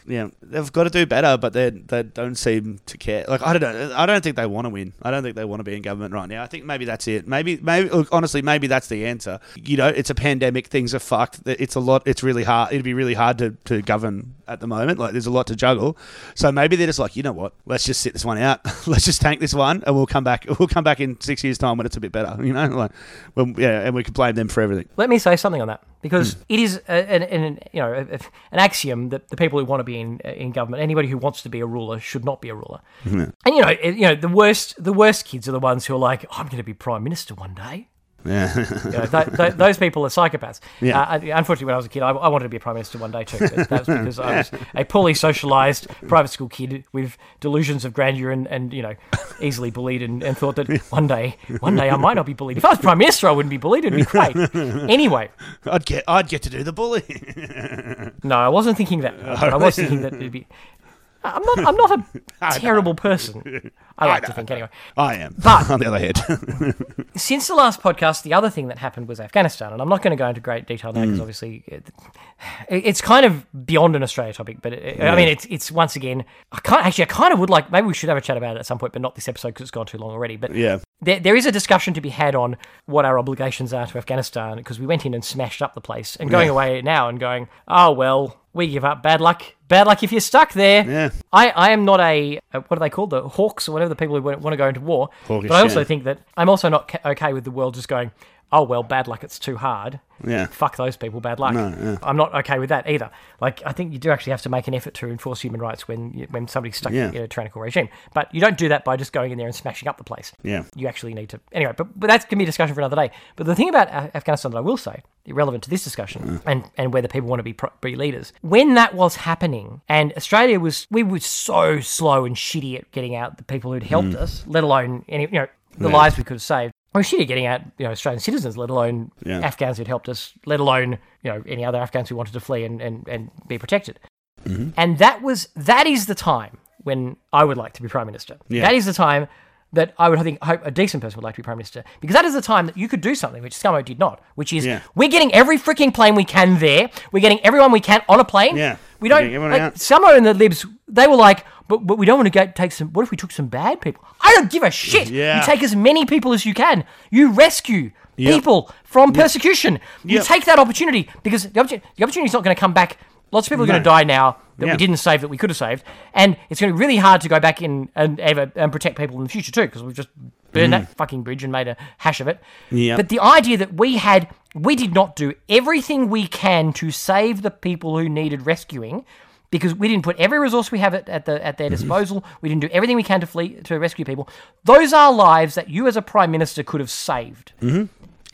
Yeah, they've got to do better, but they they don't seem to care. Like I don't know, I don't think they want to win. I don't think they want to be in government right now. I think maybe that's it. Maybe maybe look, honestly, maybe that's the answer. You know, it's a pandemic. Things are fucked. It's a lot. It's really hard. It'd be really hard to, to govern at the moment. Like there's a lot to juggle. So maybe they're just like, you know what? Let's just sit this one out. [laughs] Let's just tank this one, and we'll come back. [laughs] We'll come back in six years' time when it's a bit better. You know, like when, yeah, and we can blame them for everything. Let me say something on that because Hmm. it is a, an, an you know an axiom that the people who want to be in in government, anybody who wants to be a ruler, should not be a ruler. And you know, it- you know the worst the worst kids are the ones who are like, I'm going to be prime minister one day. Yeah. You know, th- th- those people are psychopaths. Yeah. Uh, unfortunately, when I was a kid, I, I wanted to be a prime minister one day too. But that was because I was a poorly socialised private school kid with delusions of grandeur and, and you know, easily bullied, and, and thought that one day, one day I might not be bullied. If I was prime minister, I wouldn't be bullied. It'd be great. Anyway, I'd get I'd get to do the bullying. no, I wasn't thinking that. I was thinking that it'd be. I'm not. I'm not a [laughs] terrible person. [laughs] I like to think anyway. I am. But- [laughs] on the other hand. since the last podcast, the other thing that happened was Afghanistan, and I'm not going to go into great detail now Mm. because obviously it, it's kind of beyond an Australia topic. But it, I mean, it's it's once again, I can't actually. I kind of would like maybe we should have a chat about it at some point, but not this episode because it's gone too long already. But yeah. there, there is a discussion to be had on what our obligations are to Afghanistan because we went in and smashed up the place, and going Yeah. away now and going, oh well, we give up. Bad luck. Bad luck if you're stuck there. Yeah. I, I am not a uh, what are they called the hawks or whatever the people who want to go into war. Hawkish, but I also yeah. think that I'm also not ca- okay with the world just going, oh well, bad luck. It's too hard. Yeah. Fuck those people. Bad luck. No. I'm not okay with that either. Like I think you do actually have to make an effort to enforce human rights when you, when somebody's stuck Yeah. in a tyrannical regime. But you don't do that by just going in there and smashing up the place Yeah. you actually need to anyway but, but that's going to be a discussion for another day but the thing about afghanistan that i will say irrelevant to this discussion mm. and, and whether people want to be, pro- be leaders when that was happening and australia was we were so slow and shitty at getting out the people who'd helped mm. us let alone any you know the lives we could have saved Oh, we were shitty at getting out you know australian citizens let alone Yeah. afghans who'd helped us let alone you know any other afghans who wanted to flee and, and, and be protected and that was that is the time when I would like to be prime minister. Yeah. That is the time that I would think hope a decent person would like to be prime minister because that is the time that you could do something which Scummo did not, which is Yeah. we're getting every freaking plane we can there. We're getting everyone we can on a plane. Yeah. we don't. Like, out. Scummo and the libs, they were like, but, but we don't want to go take some. What if we took some bad people? I don't give a shit. Yeah. You take as many people as you can. You rescue Yep. people from persecution. You Yep. take that opportunity because the opportunity, the opportunity is not going to come back Lots of people are No. going to die now that Yeah. we didn't save that we could have saved, and it's going to be really hard to go back in and ever and protect people in the future too because we've just burned that fucking bridge and made a hash of it. Mm. Yep. But the idea that we had, we did not do everything we can to save the people who needed rescuing. Because we didn't put every resource we have at, at, the, at their Mm-hmm. disposal, we didn't do everything we can to flee to rescue people. Those are lives that you, as a prime minister, could have saved. Mm-hmm.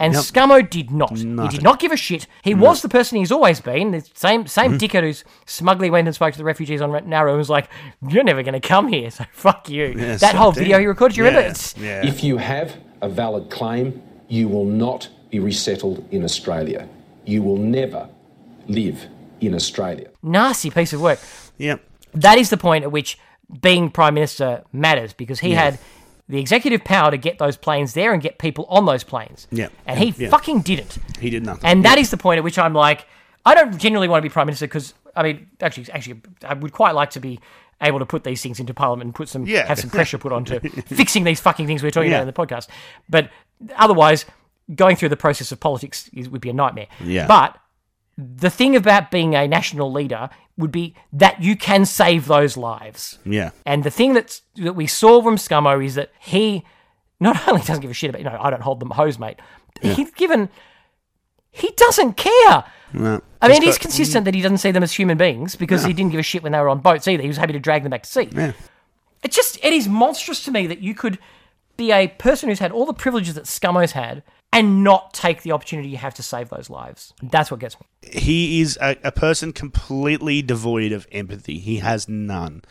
And Scummo did not. He did not give a shit. He was the person he's always been. The same same Mm-hmm. dickhead who's smugly went and spoke to the refugees on Nauru and was like, "You're never going to come here, so [laughs] fuck you." Yeah, that whole damn. video he recorded, do you remember? Yeah, It's, yeah. If you have a valid claim, you will not be resettled in Australia. You will never live in Australia. nasty piece of work. Yeah. That is the point at which being prime minister matters because he had the executive power to get those planes there and get people on those planes. Yeah. And he Yeah. fucking didn't. He did nothing. And that is the point at which I'm like, I don't genuinely want to be prime minister because I mean, actually, actually, I would quite like to be able to put these things into parliament and put some Yeah. have some pressure put onto [laughs] fixing these fucking things we're talking Yeah. about in the podcast. But otherwise, going through the process of politics is, would be a nightmare. Yeah. But the thing about being a national leader would be that you can save those lives. Yeah. And the thing that's, that we saw from Scummo is that he not only doesn't give a shit about, you know, I don't hold them hose, mate. He's given, he doesn't care. No. I mean, He's it is got- consistent that he doesn't see them as human beings because he didn't give a shit when they were on boats either. He was happy to drag them back to sea. Yeah. It just, it is monstrous to me that you could be a person who's had all the privileges that Scummo's had and not take the opportunity you have to save those lives. That's what gets me. he is a, a person completely devoid of empathy. He has none.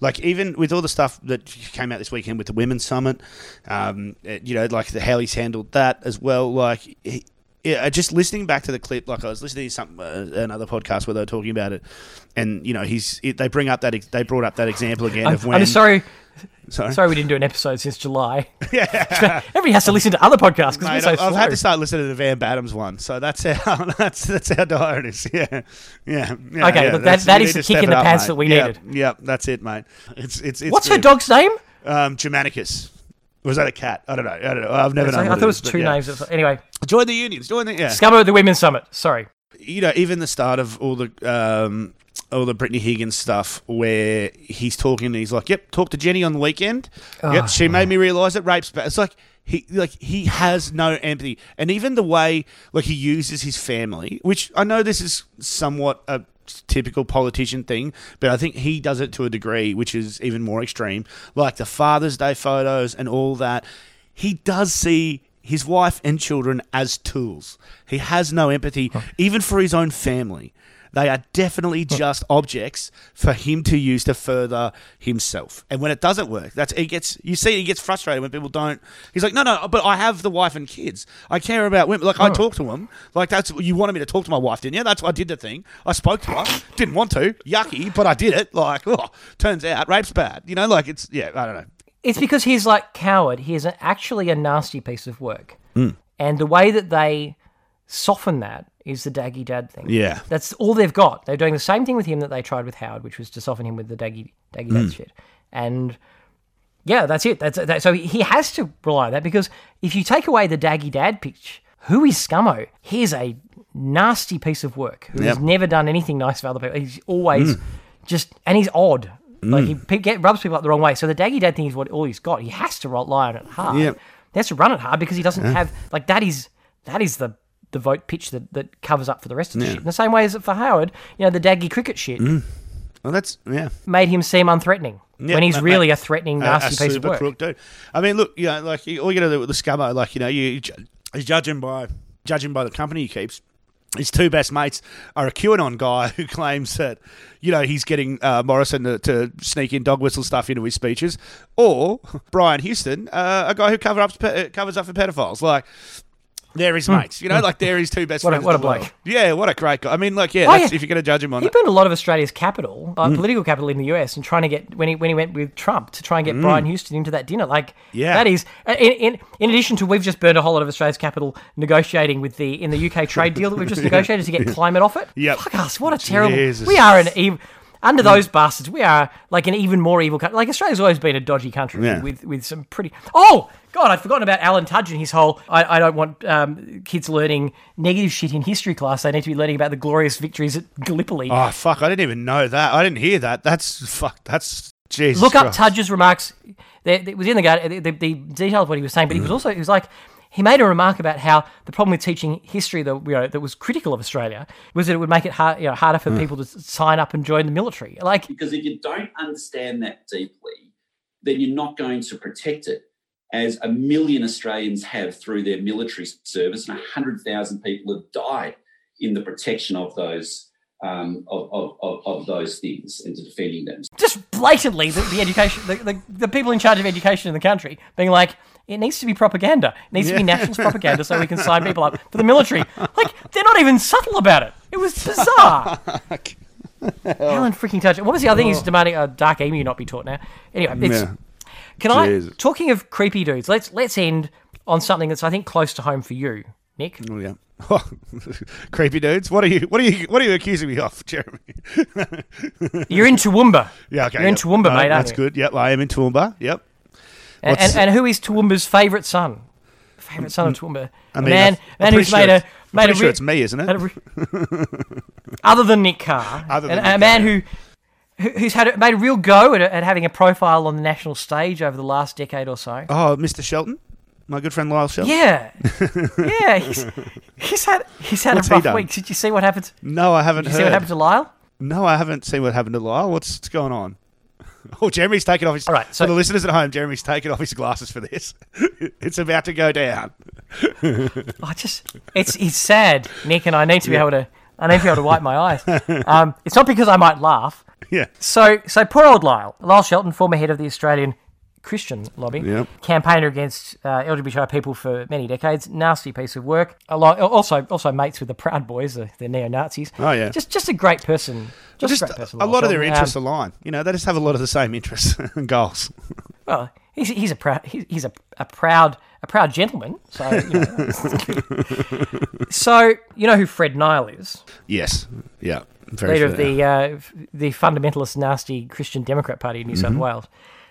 Like even with all the stuff that came out this weekend with the women's summit, um, eh, you know, like the how he's handled that as well. Like, he, yeah, just listening back to the clip, like I was listening to some uh, another podcast where they were talking about it, and you know, he's it, they bring up that ex- they brought up that example again I'm, of when. I'm sorry. Sorry? Sorry, we didn't do an episode since July. Yeah, [laughs] [laughs] everybody has to listen to other podcasts because we're so I've, I've slow. had to start listening to the Van Badham's one, so that's how [laughs] that's that's how dire it is. Yeah, yeah. yeah Okay, yeah, that- that is the kick in the up, pants mate. that we Yep, needed. Yep, that's it, mate. It's it's. it's What's her dog's name? Um, Germanicus. Was that a cat? I don't know. I don't know. I've never I known. thought it was is, two yeah. names. Anyway, Join the unions. Join the yeah. At the Women's Summit. Sorry. you know, even the start of all the um, all the Brittany Higgins stuff, where he's talking and he's like, "Yep, talk to Jenny on the weekend. Yep, she made me realise that rape's bad." It's like he like he has no empathy, and even the way like he uses his family, which I know this is somewhat a typical politician thing, but I think he does it to a degree which is even more extreme, like the Father's Day photos and all that. He does see his wife and children as tools. He has no empathy, even for his own family. They are definitely just objects for him to use to further himself. And when it doesn't work, that's he gets. You see, he gets frustrated when people don't. He's like, no, no, but I have the wife and kids. I care about women. Like I talk to them. Like that's you wanted me to talk to my wife, didn't you? That's why I did the thing. I spoke to her. Didn't want to. Yucky, but I did it. Like, oh, turns out rape's bad. You know, like it's yeah. I don't know. It's because he's like coward. He is actually a nasty piece of work, Hmm. and the way that they soften that is the daggy dad thing. Yeah. that's all they've got. They're doing the same thing with him that they tried with Howard, which was to soften him with the daggy daggy dad shit. And yeah, that's it. That's that, so he has to rely on that because if you take away the daggy dad pitch, who is Scummo? He's a nasty piece of work who Yep. Hmm. never done anything nice for other people. He's always just and he's odd. Like he pe- get, rubs people up the wrong way. So the daggy dad thing is what all he's got. He has to rely on it hard. Yep. He has to run it hard because he doesn't have like that is that is the the vote pitch that, that covers up for the rest of the shit. In the same way as it for Howard, you know, the daggy cricket shit Well, that's yeah. made him seem unthreatening Yeah, when he's mate, really mate. a threatening, a- nasty a piece of work. crook dude. I mean, look, you know, like you- all you got to do with the scummo, like you know, you, you ju- you judge him by judging by the company he keeps. His two best mates are a QAnon guy [laughs] who claims that, you know, he's getting uh, Morrison to, to sneak in dog whistle stuff into his speeches, or [laughs] Brian Houston, uh, a guy who cover up, covers up for pedophiles. Like, they're his mates, you know, like they're his two best Hmm. What a- friends. what in a the world. bloke. Yeah, what a great guy. I mean, like, yeah, Oh, that's, yeah. if you're going to judge him on He that. burned a lot of Australia's capital, uh, Mm. political capital in the US, and trying to get when he when he went with Trump to try and get Brian Houston into that dinner. Like, Mm. Yeah. that is in, in in addition to we've just burned a whole lot of Australia's capital negotiating with the in the UK trade deal that we've just [laughs] negotiated to get climate off it. Yeah, Fuck us, what a terrible. Jesus. We are an evil. Under those bastards, we are like an even more evil country. Like Australia's always been a dodgy country Yeah. with with some pretty. Oh God, I'd forgotten about Alan Tudge and his whole. I, I don't want um, kids learning negative shit in history class. They need to be learning about the glorious victories at Gallipoli. Oh fuck! I didn't even know that. I didn't hear that. That's fuck. That's Jesus. Look up Christ. Tudge's remarks. There, it was in the, guide- the, the, the detail of what he was saying, but he Mm. was also he was like he made a remark about how the problem with teaching history that you know, that was critical of Australia was that it would make it hard, you know, harder Mm. for people to sign up and join the military. Like Because if you don't understand that deeply, then you're not going to protect it, as a million Australians have through their military service, and 100,000 people have died in the protection of those. Um, of, of, of, of those things and to defending them. just blatantly the, the education, the, the, the people in charge of education in the country being like, it needs to be propaganda. It needs to be nationalist propaganda so we can sign people up for the military. Like they're not even subtle about it. It was bizarre. [laughs] Alan freaking Tudge. What was the other thing he's oh. demanding? A dark emu not be taught now. Anyway, it's, Yeah. can I talking of creepy dudes? Let's let's end on something that's I think close to home for you, Nick. Oh, yeah. [laughs] Creepy dudes. What are you? What are you? What are you accusing me of, [laughs] Jeremy? You're in Toowoomba. Yeah. Okay. You're in yep. Toowoomba, No, uh, mate. That's good. Yep. I am in Toowoomba. Yep. And, and, and who is Toowoomba's favourite son? Favourite son of mm. Toowoomba. I A mean, man, man who's sure made a made a sure re- it's me, isn't it? re- other than Nick Carr, Other and than a man Carr, who. who- Who's had a, made a real go at, at having a profile on the national stage over the last decade or so? Oh, Mr. Shelton, my good friend Lyle Shelton. Yeah, [laughs] yeah. He's, he's had he's had What's a rough week. Did you see what happened? No, I haven't Did you heard. see what happened to Lyle? No, I haven't seen what happened to Lyle. What's, what's going on? [laughs] Oh, Jeremy's taking off his. All right, so- for the listeners at home, Jeremy's taking off his glasses for this. [laughs] it's about to go down. I just it's it's sad, Nick, and I need to be able to I need to be able to wipe my eyes. [laughs] Um, it's not because I might laugh. Yeah. So so poor old Lyle, Lyle Shelton, former head of the Australian Christian lobby, Yep. campaigner against uh, LGBTI people for many decades. Nasty piece of work. A lot, also also mates with the Proud Boys, the, the neo Nazis. Oh, yeah. just just a great person. Just, Just a great person. a lot of their interests Um, align. You know, they just have a lot of the same interests [laughs] and goals. Well, he's, he's a proud he's, a, a proud a proud gentleman. So you know, [laughs] so you know who Fred Nile is. yes. Yeah. Very leader of the uh, the fundamentalist, nasty Christian Democrat Party in New South Wales.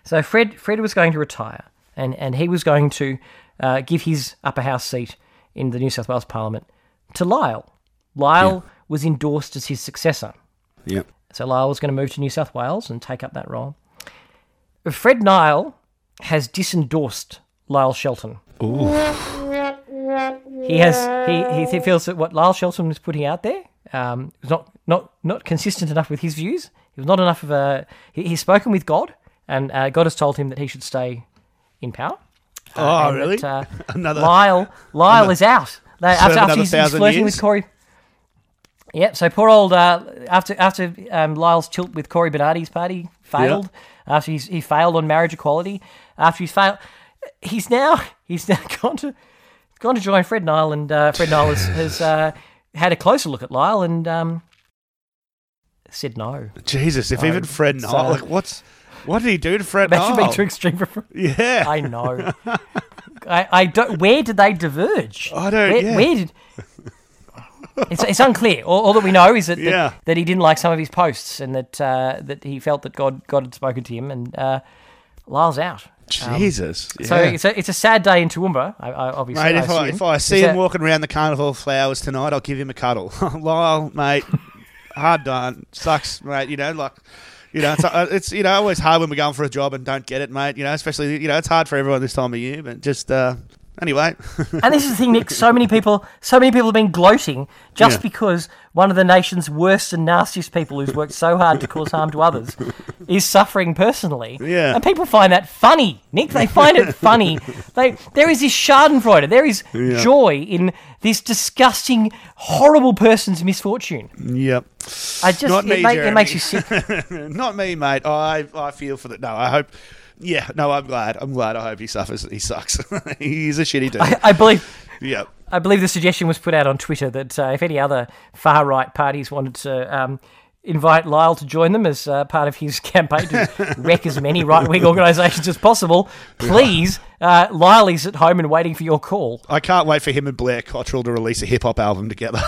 So Fred Fred was going to retire, and and he was going to uh, give his upper house seat in the New South Wales Parliament to Lyle. Lyle was endorsed as his successor. Yeah. So Lyle was going to move to New South Wales and take up that role. Fred Nile has disendorsed Lyle Shelton. Ooh. He has he, he feels that what Lyle Shelton was putting out there um, was not, not not consistent enough with his views. He was not enough of a. He, he's spoken with God, and uh, God has told him that he should stay in power. Oh, really? that, uh, [laughs] Another. Lyle Lyle is out. They, after after he's, he's flirting years? with Cory. Yep. So poor old uh, after after um, Lyle's tilt with Cory Bernardi's party failed. After he's, he failed on marriage equality. After he's failed, he's now [laughs] he's now gone to gone to join Fred Nile, and uh, Fred Nile has, [laughs] has uh, had a closer look at Lyle and um, said no. Jesus, if So, even Fred Nile, uh, like, what's what did he do to Fred Imagine being too extreme for. Fred. yeah. I know. I, I don't. Where did they diverge? I don't- Where, yeah. where did? It's, it's unclear. All, all that we know is that, that Yeah. that he didn't like some of his posts, and that uh, that he felt that God God had spoken to him, and uh, Lyle's out. Jesus. So yeah. it's a it's a sad day in Toowoomba. I, I obviously. Mate, I if I, if I see It's him a- walking around the carnival of flowers tonight, I'll give him a cuddle. [laughs] Lyle, mate, hard done. Sucks, mate. You know, like, you know, it's, uh, it's you know always hard when we're going for a job and don't get it, mate. You know, especially you know it's hard for everyone this time of year. But just uh, anyway, And this is the thing, Nick. So many people, so many people have been gloating just Yeah. because one of the nation's worst and nastiest people, who's worked so hard to cause harm to others, is suffering personally. Yeah. And people find that funny, Nick. They find it funny. They there is this Schadenfreude. There is Yeah. joy in this disgusting, horrible person's misfortune. yep. I just Not it, me, ma- it makes you sick. [laughs] Not me, mate. I I feel for that. No, I hope. Yeah, no, I'm glad. I'm glad. I hope he suffers. He sucks. [laughs] He's a shitty dude. I, I believe. yep. I believe the suggestion was put out on Twitter that uh, if any other far right parties wanted to um, invite Lyle to join them as uh, part of his [laughs] campaign to wreck as many right wing [laughs] organisations as possible, please, uh, Lyle is at home and waiting for your call. I can't wait for him and Blair Cottrell to release a hip hop album together.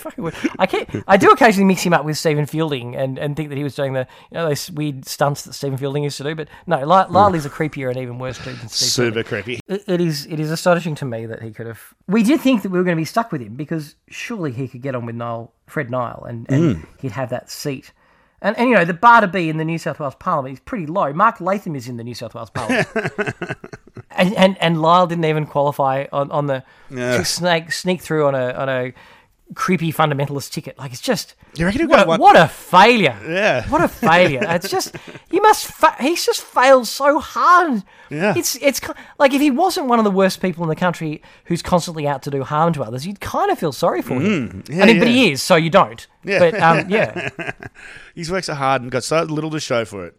[laughs] fucking would. I can't. I do occasionally mix him up with Stephen Fielding and, and think that he was doing the you know those weird stunts that Stephen Fielding used to do. But no, Li- hmm. Lylie's a creepier and even worse dude than. Fielding. Super creepy. It, it is. It is astonishing to me that he could have. We did think that we were going to be stuck with him because surely he could get on with Nile, Fred Nile, and, and hmm. he'd have that seat. And, and you know the bar to be in the New South Wales Parliament is pretty low. Mark Latham is in the New South Wales Parliament, [laughs] and, and and Lyle didn't even qualify on on the to snake sneak through on a on a creepy fundamentalist ticket. Like it's just You reckon what, what a failure. Yeah. what a failure. it's just he must fa- he's just failed so hard. Yeah. it's it's like if he wasn't one of the worst people in the country who's constantly out to do harm to others, you'd kind of feel sorry for him. yeah, I mean, but he is, so you don't. Yeah. But um, yeah. [laughs] He's worked so hard and got so little to show for it.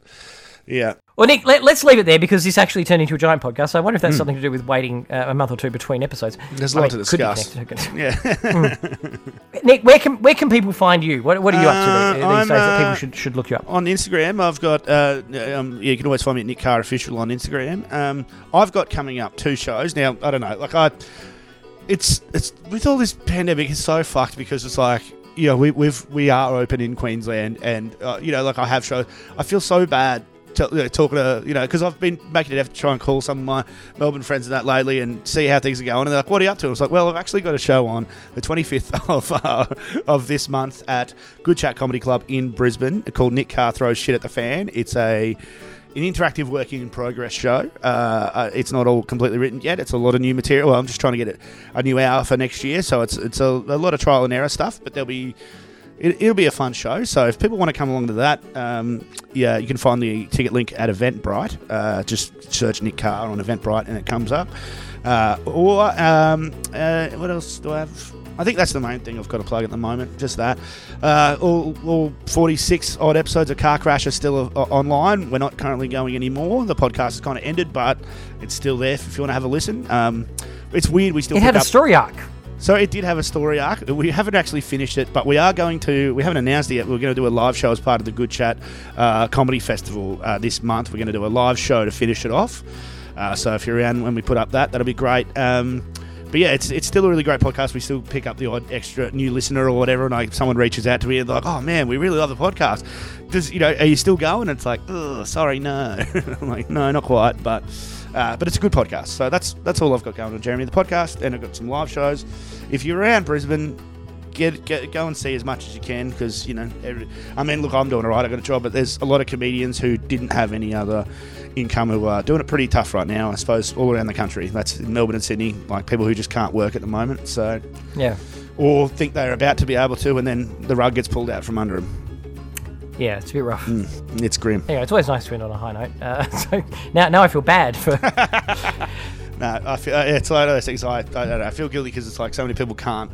Yeah. Well, Nick, let, us leave it there because this actually turned into a giant podcast. So I wonder if that's something to do with waiting uh, a month or two between episodes. There's a lot mean, to discuss. Yeah. Nick, where can where can people find you? What, what are you up to Uh, these I'm, days that people uh, should should look you up? on Instagram, I've got. Uh, um, yeah, you can always find me at Nick Carr Official on Instagram. Um, I've got coming up two shows now. I don't know, like I, it's it's with all this pandemic, it's so fucked because it's like. You know, we, we've we are open in Queensland, and uh, you know, like I have shows. I feel so bad you know, talking to you know because I've been making an effort to try and call some of my Melbourne friends and that lately and see how things are going. And they're like, "What are you up to?" I was like, "Well, I've actually got a show on the 25th [laughs] of uh, of this month at Good Chat Comedy Club in Brisbane called Nick Carr Throws Shit at the Fan. It's a an interactive working in progress show. Uh, uh, it's not all completely written yet. It's a lot of new material. Well, I'm just trying to get it a new hour for next year, so it's it's a, a lot of trial and error stuff. But there'll be it, it'll be a fun show. So if people want to come along to that, um, yeah, you can find the ticket link at Eventbrite. Uh, just search Nick Carr on Eventbrite and it comes up. Uh, or um, uh, what else do I have? I think that's the main thing I've got to plug at the moment. Just that. Uh, all, all 46 odd episodes of Car Crash are still uh, online. We're not currently going anymore. The podcast has kind of ended, but it's still there if you want to have a listen. Um, it's weird. We still It had a up- story arc. So it did have a story arc. We haven't actually finished it, but we are going to. We haven't announced it yet. We're going to do a live show as part of the Good Chat uh, Comedy Festival uh, this month. We're going to do a live show to finish it off. Uh, so if you're around when we put up that, that'll be great. Um, but yeah, it's, it's still a really great podcast. We still pick up the odd extra new listener or whatever, and like someone reaches out to me and like, "Oh man, we really love the podcast. Does you know? Are you still going?" It's like, "Oh, sorry, no." [laughs] I'm like, "No, not quite," but uh, but it's a good podcast. So that's that's all I've got going on, Jeremy. The podcast, and I've got some live shows. If you're around Brisbane, get, get go and see as much as you can because you know. Every, I mean, look, I'm doing all right. I got a job, but there's a lot of comedians who didn't have any other income who are doing it pretty tough right now. I suppose all around the country. That's in Melbourne and Sydney, like people who just can't work at the moment. So Yeah. or think they're about to be able to, and then the rug gets pulled out from under them. Yeah, it's a bit rough. It's grim. Anyway, it's always nice to end on a high note. Uh, [laughs] so now, now I feel bad for. [laughs] No, I feel uh, it's like those things. I, I don't know. I feel guilty because it's like so many people can't.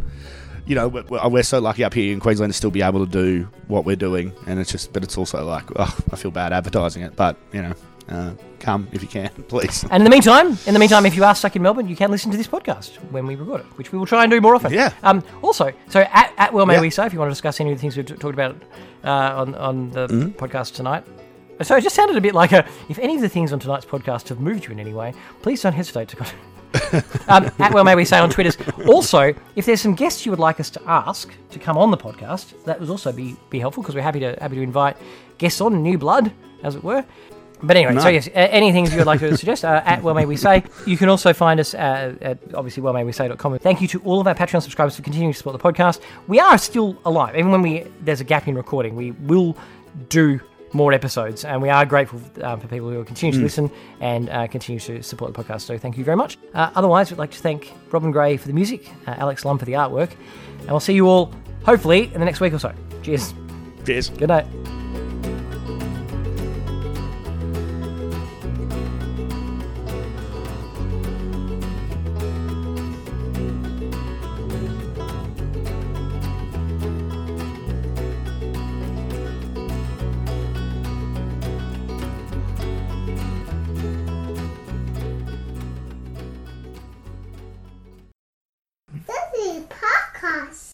You know, we're, we're so lucky up here in Queensland to still be able to do what we're doing, and it's just. But it's also like, oh, I feel bad advertising it. But you know, uh, come if you can, [laughs] please. And in the meantime, in the meantime, if you are stuck in Melbourne, you can listen to this podcast when we record it, which we will try and do more often. Yeah. Um. Also, so at, at Well May Yeah. We Say, if you want to discuss any of the things we've t- talked about uh, on on the Mm-hmm. podcast tonight. So it just sounded a bit like a. If any of the things on tonight's podcast have moved you in any way, please don't hesitate to. Con- [laughs] um, at Well May We Say on Twitters. Also, if there's some guests you would like us to ask to come on the podcast, that would also be be helpful because we're happy to happy to invite guests on, new blood, as it were. But anyway, so yes, anything you would like to [laughs] suggest uh, at Well May We Say. You can also find us uh, at obviously wellmaywesay.com. Thank you to all of our Patreon subscribers for continuing to support the podcast. We are still alive, even when we there's a gap in recording. We will do more episodes, and we are grateful um, for people who will continue to listen and uh, continue to support the podcast. So thank you very much. Uh, otherwise, we'd like to thank Robin Gray for the music, uh, Alex Lum for the artwork, and we'll see you all hopefully in the next week or so. Cheers. Cheers. Good night.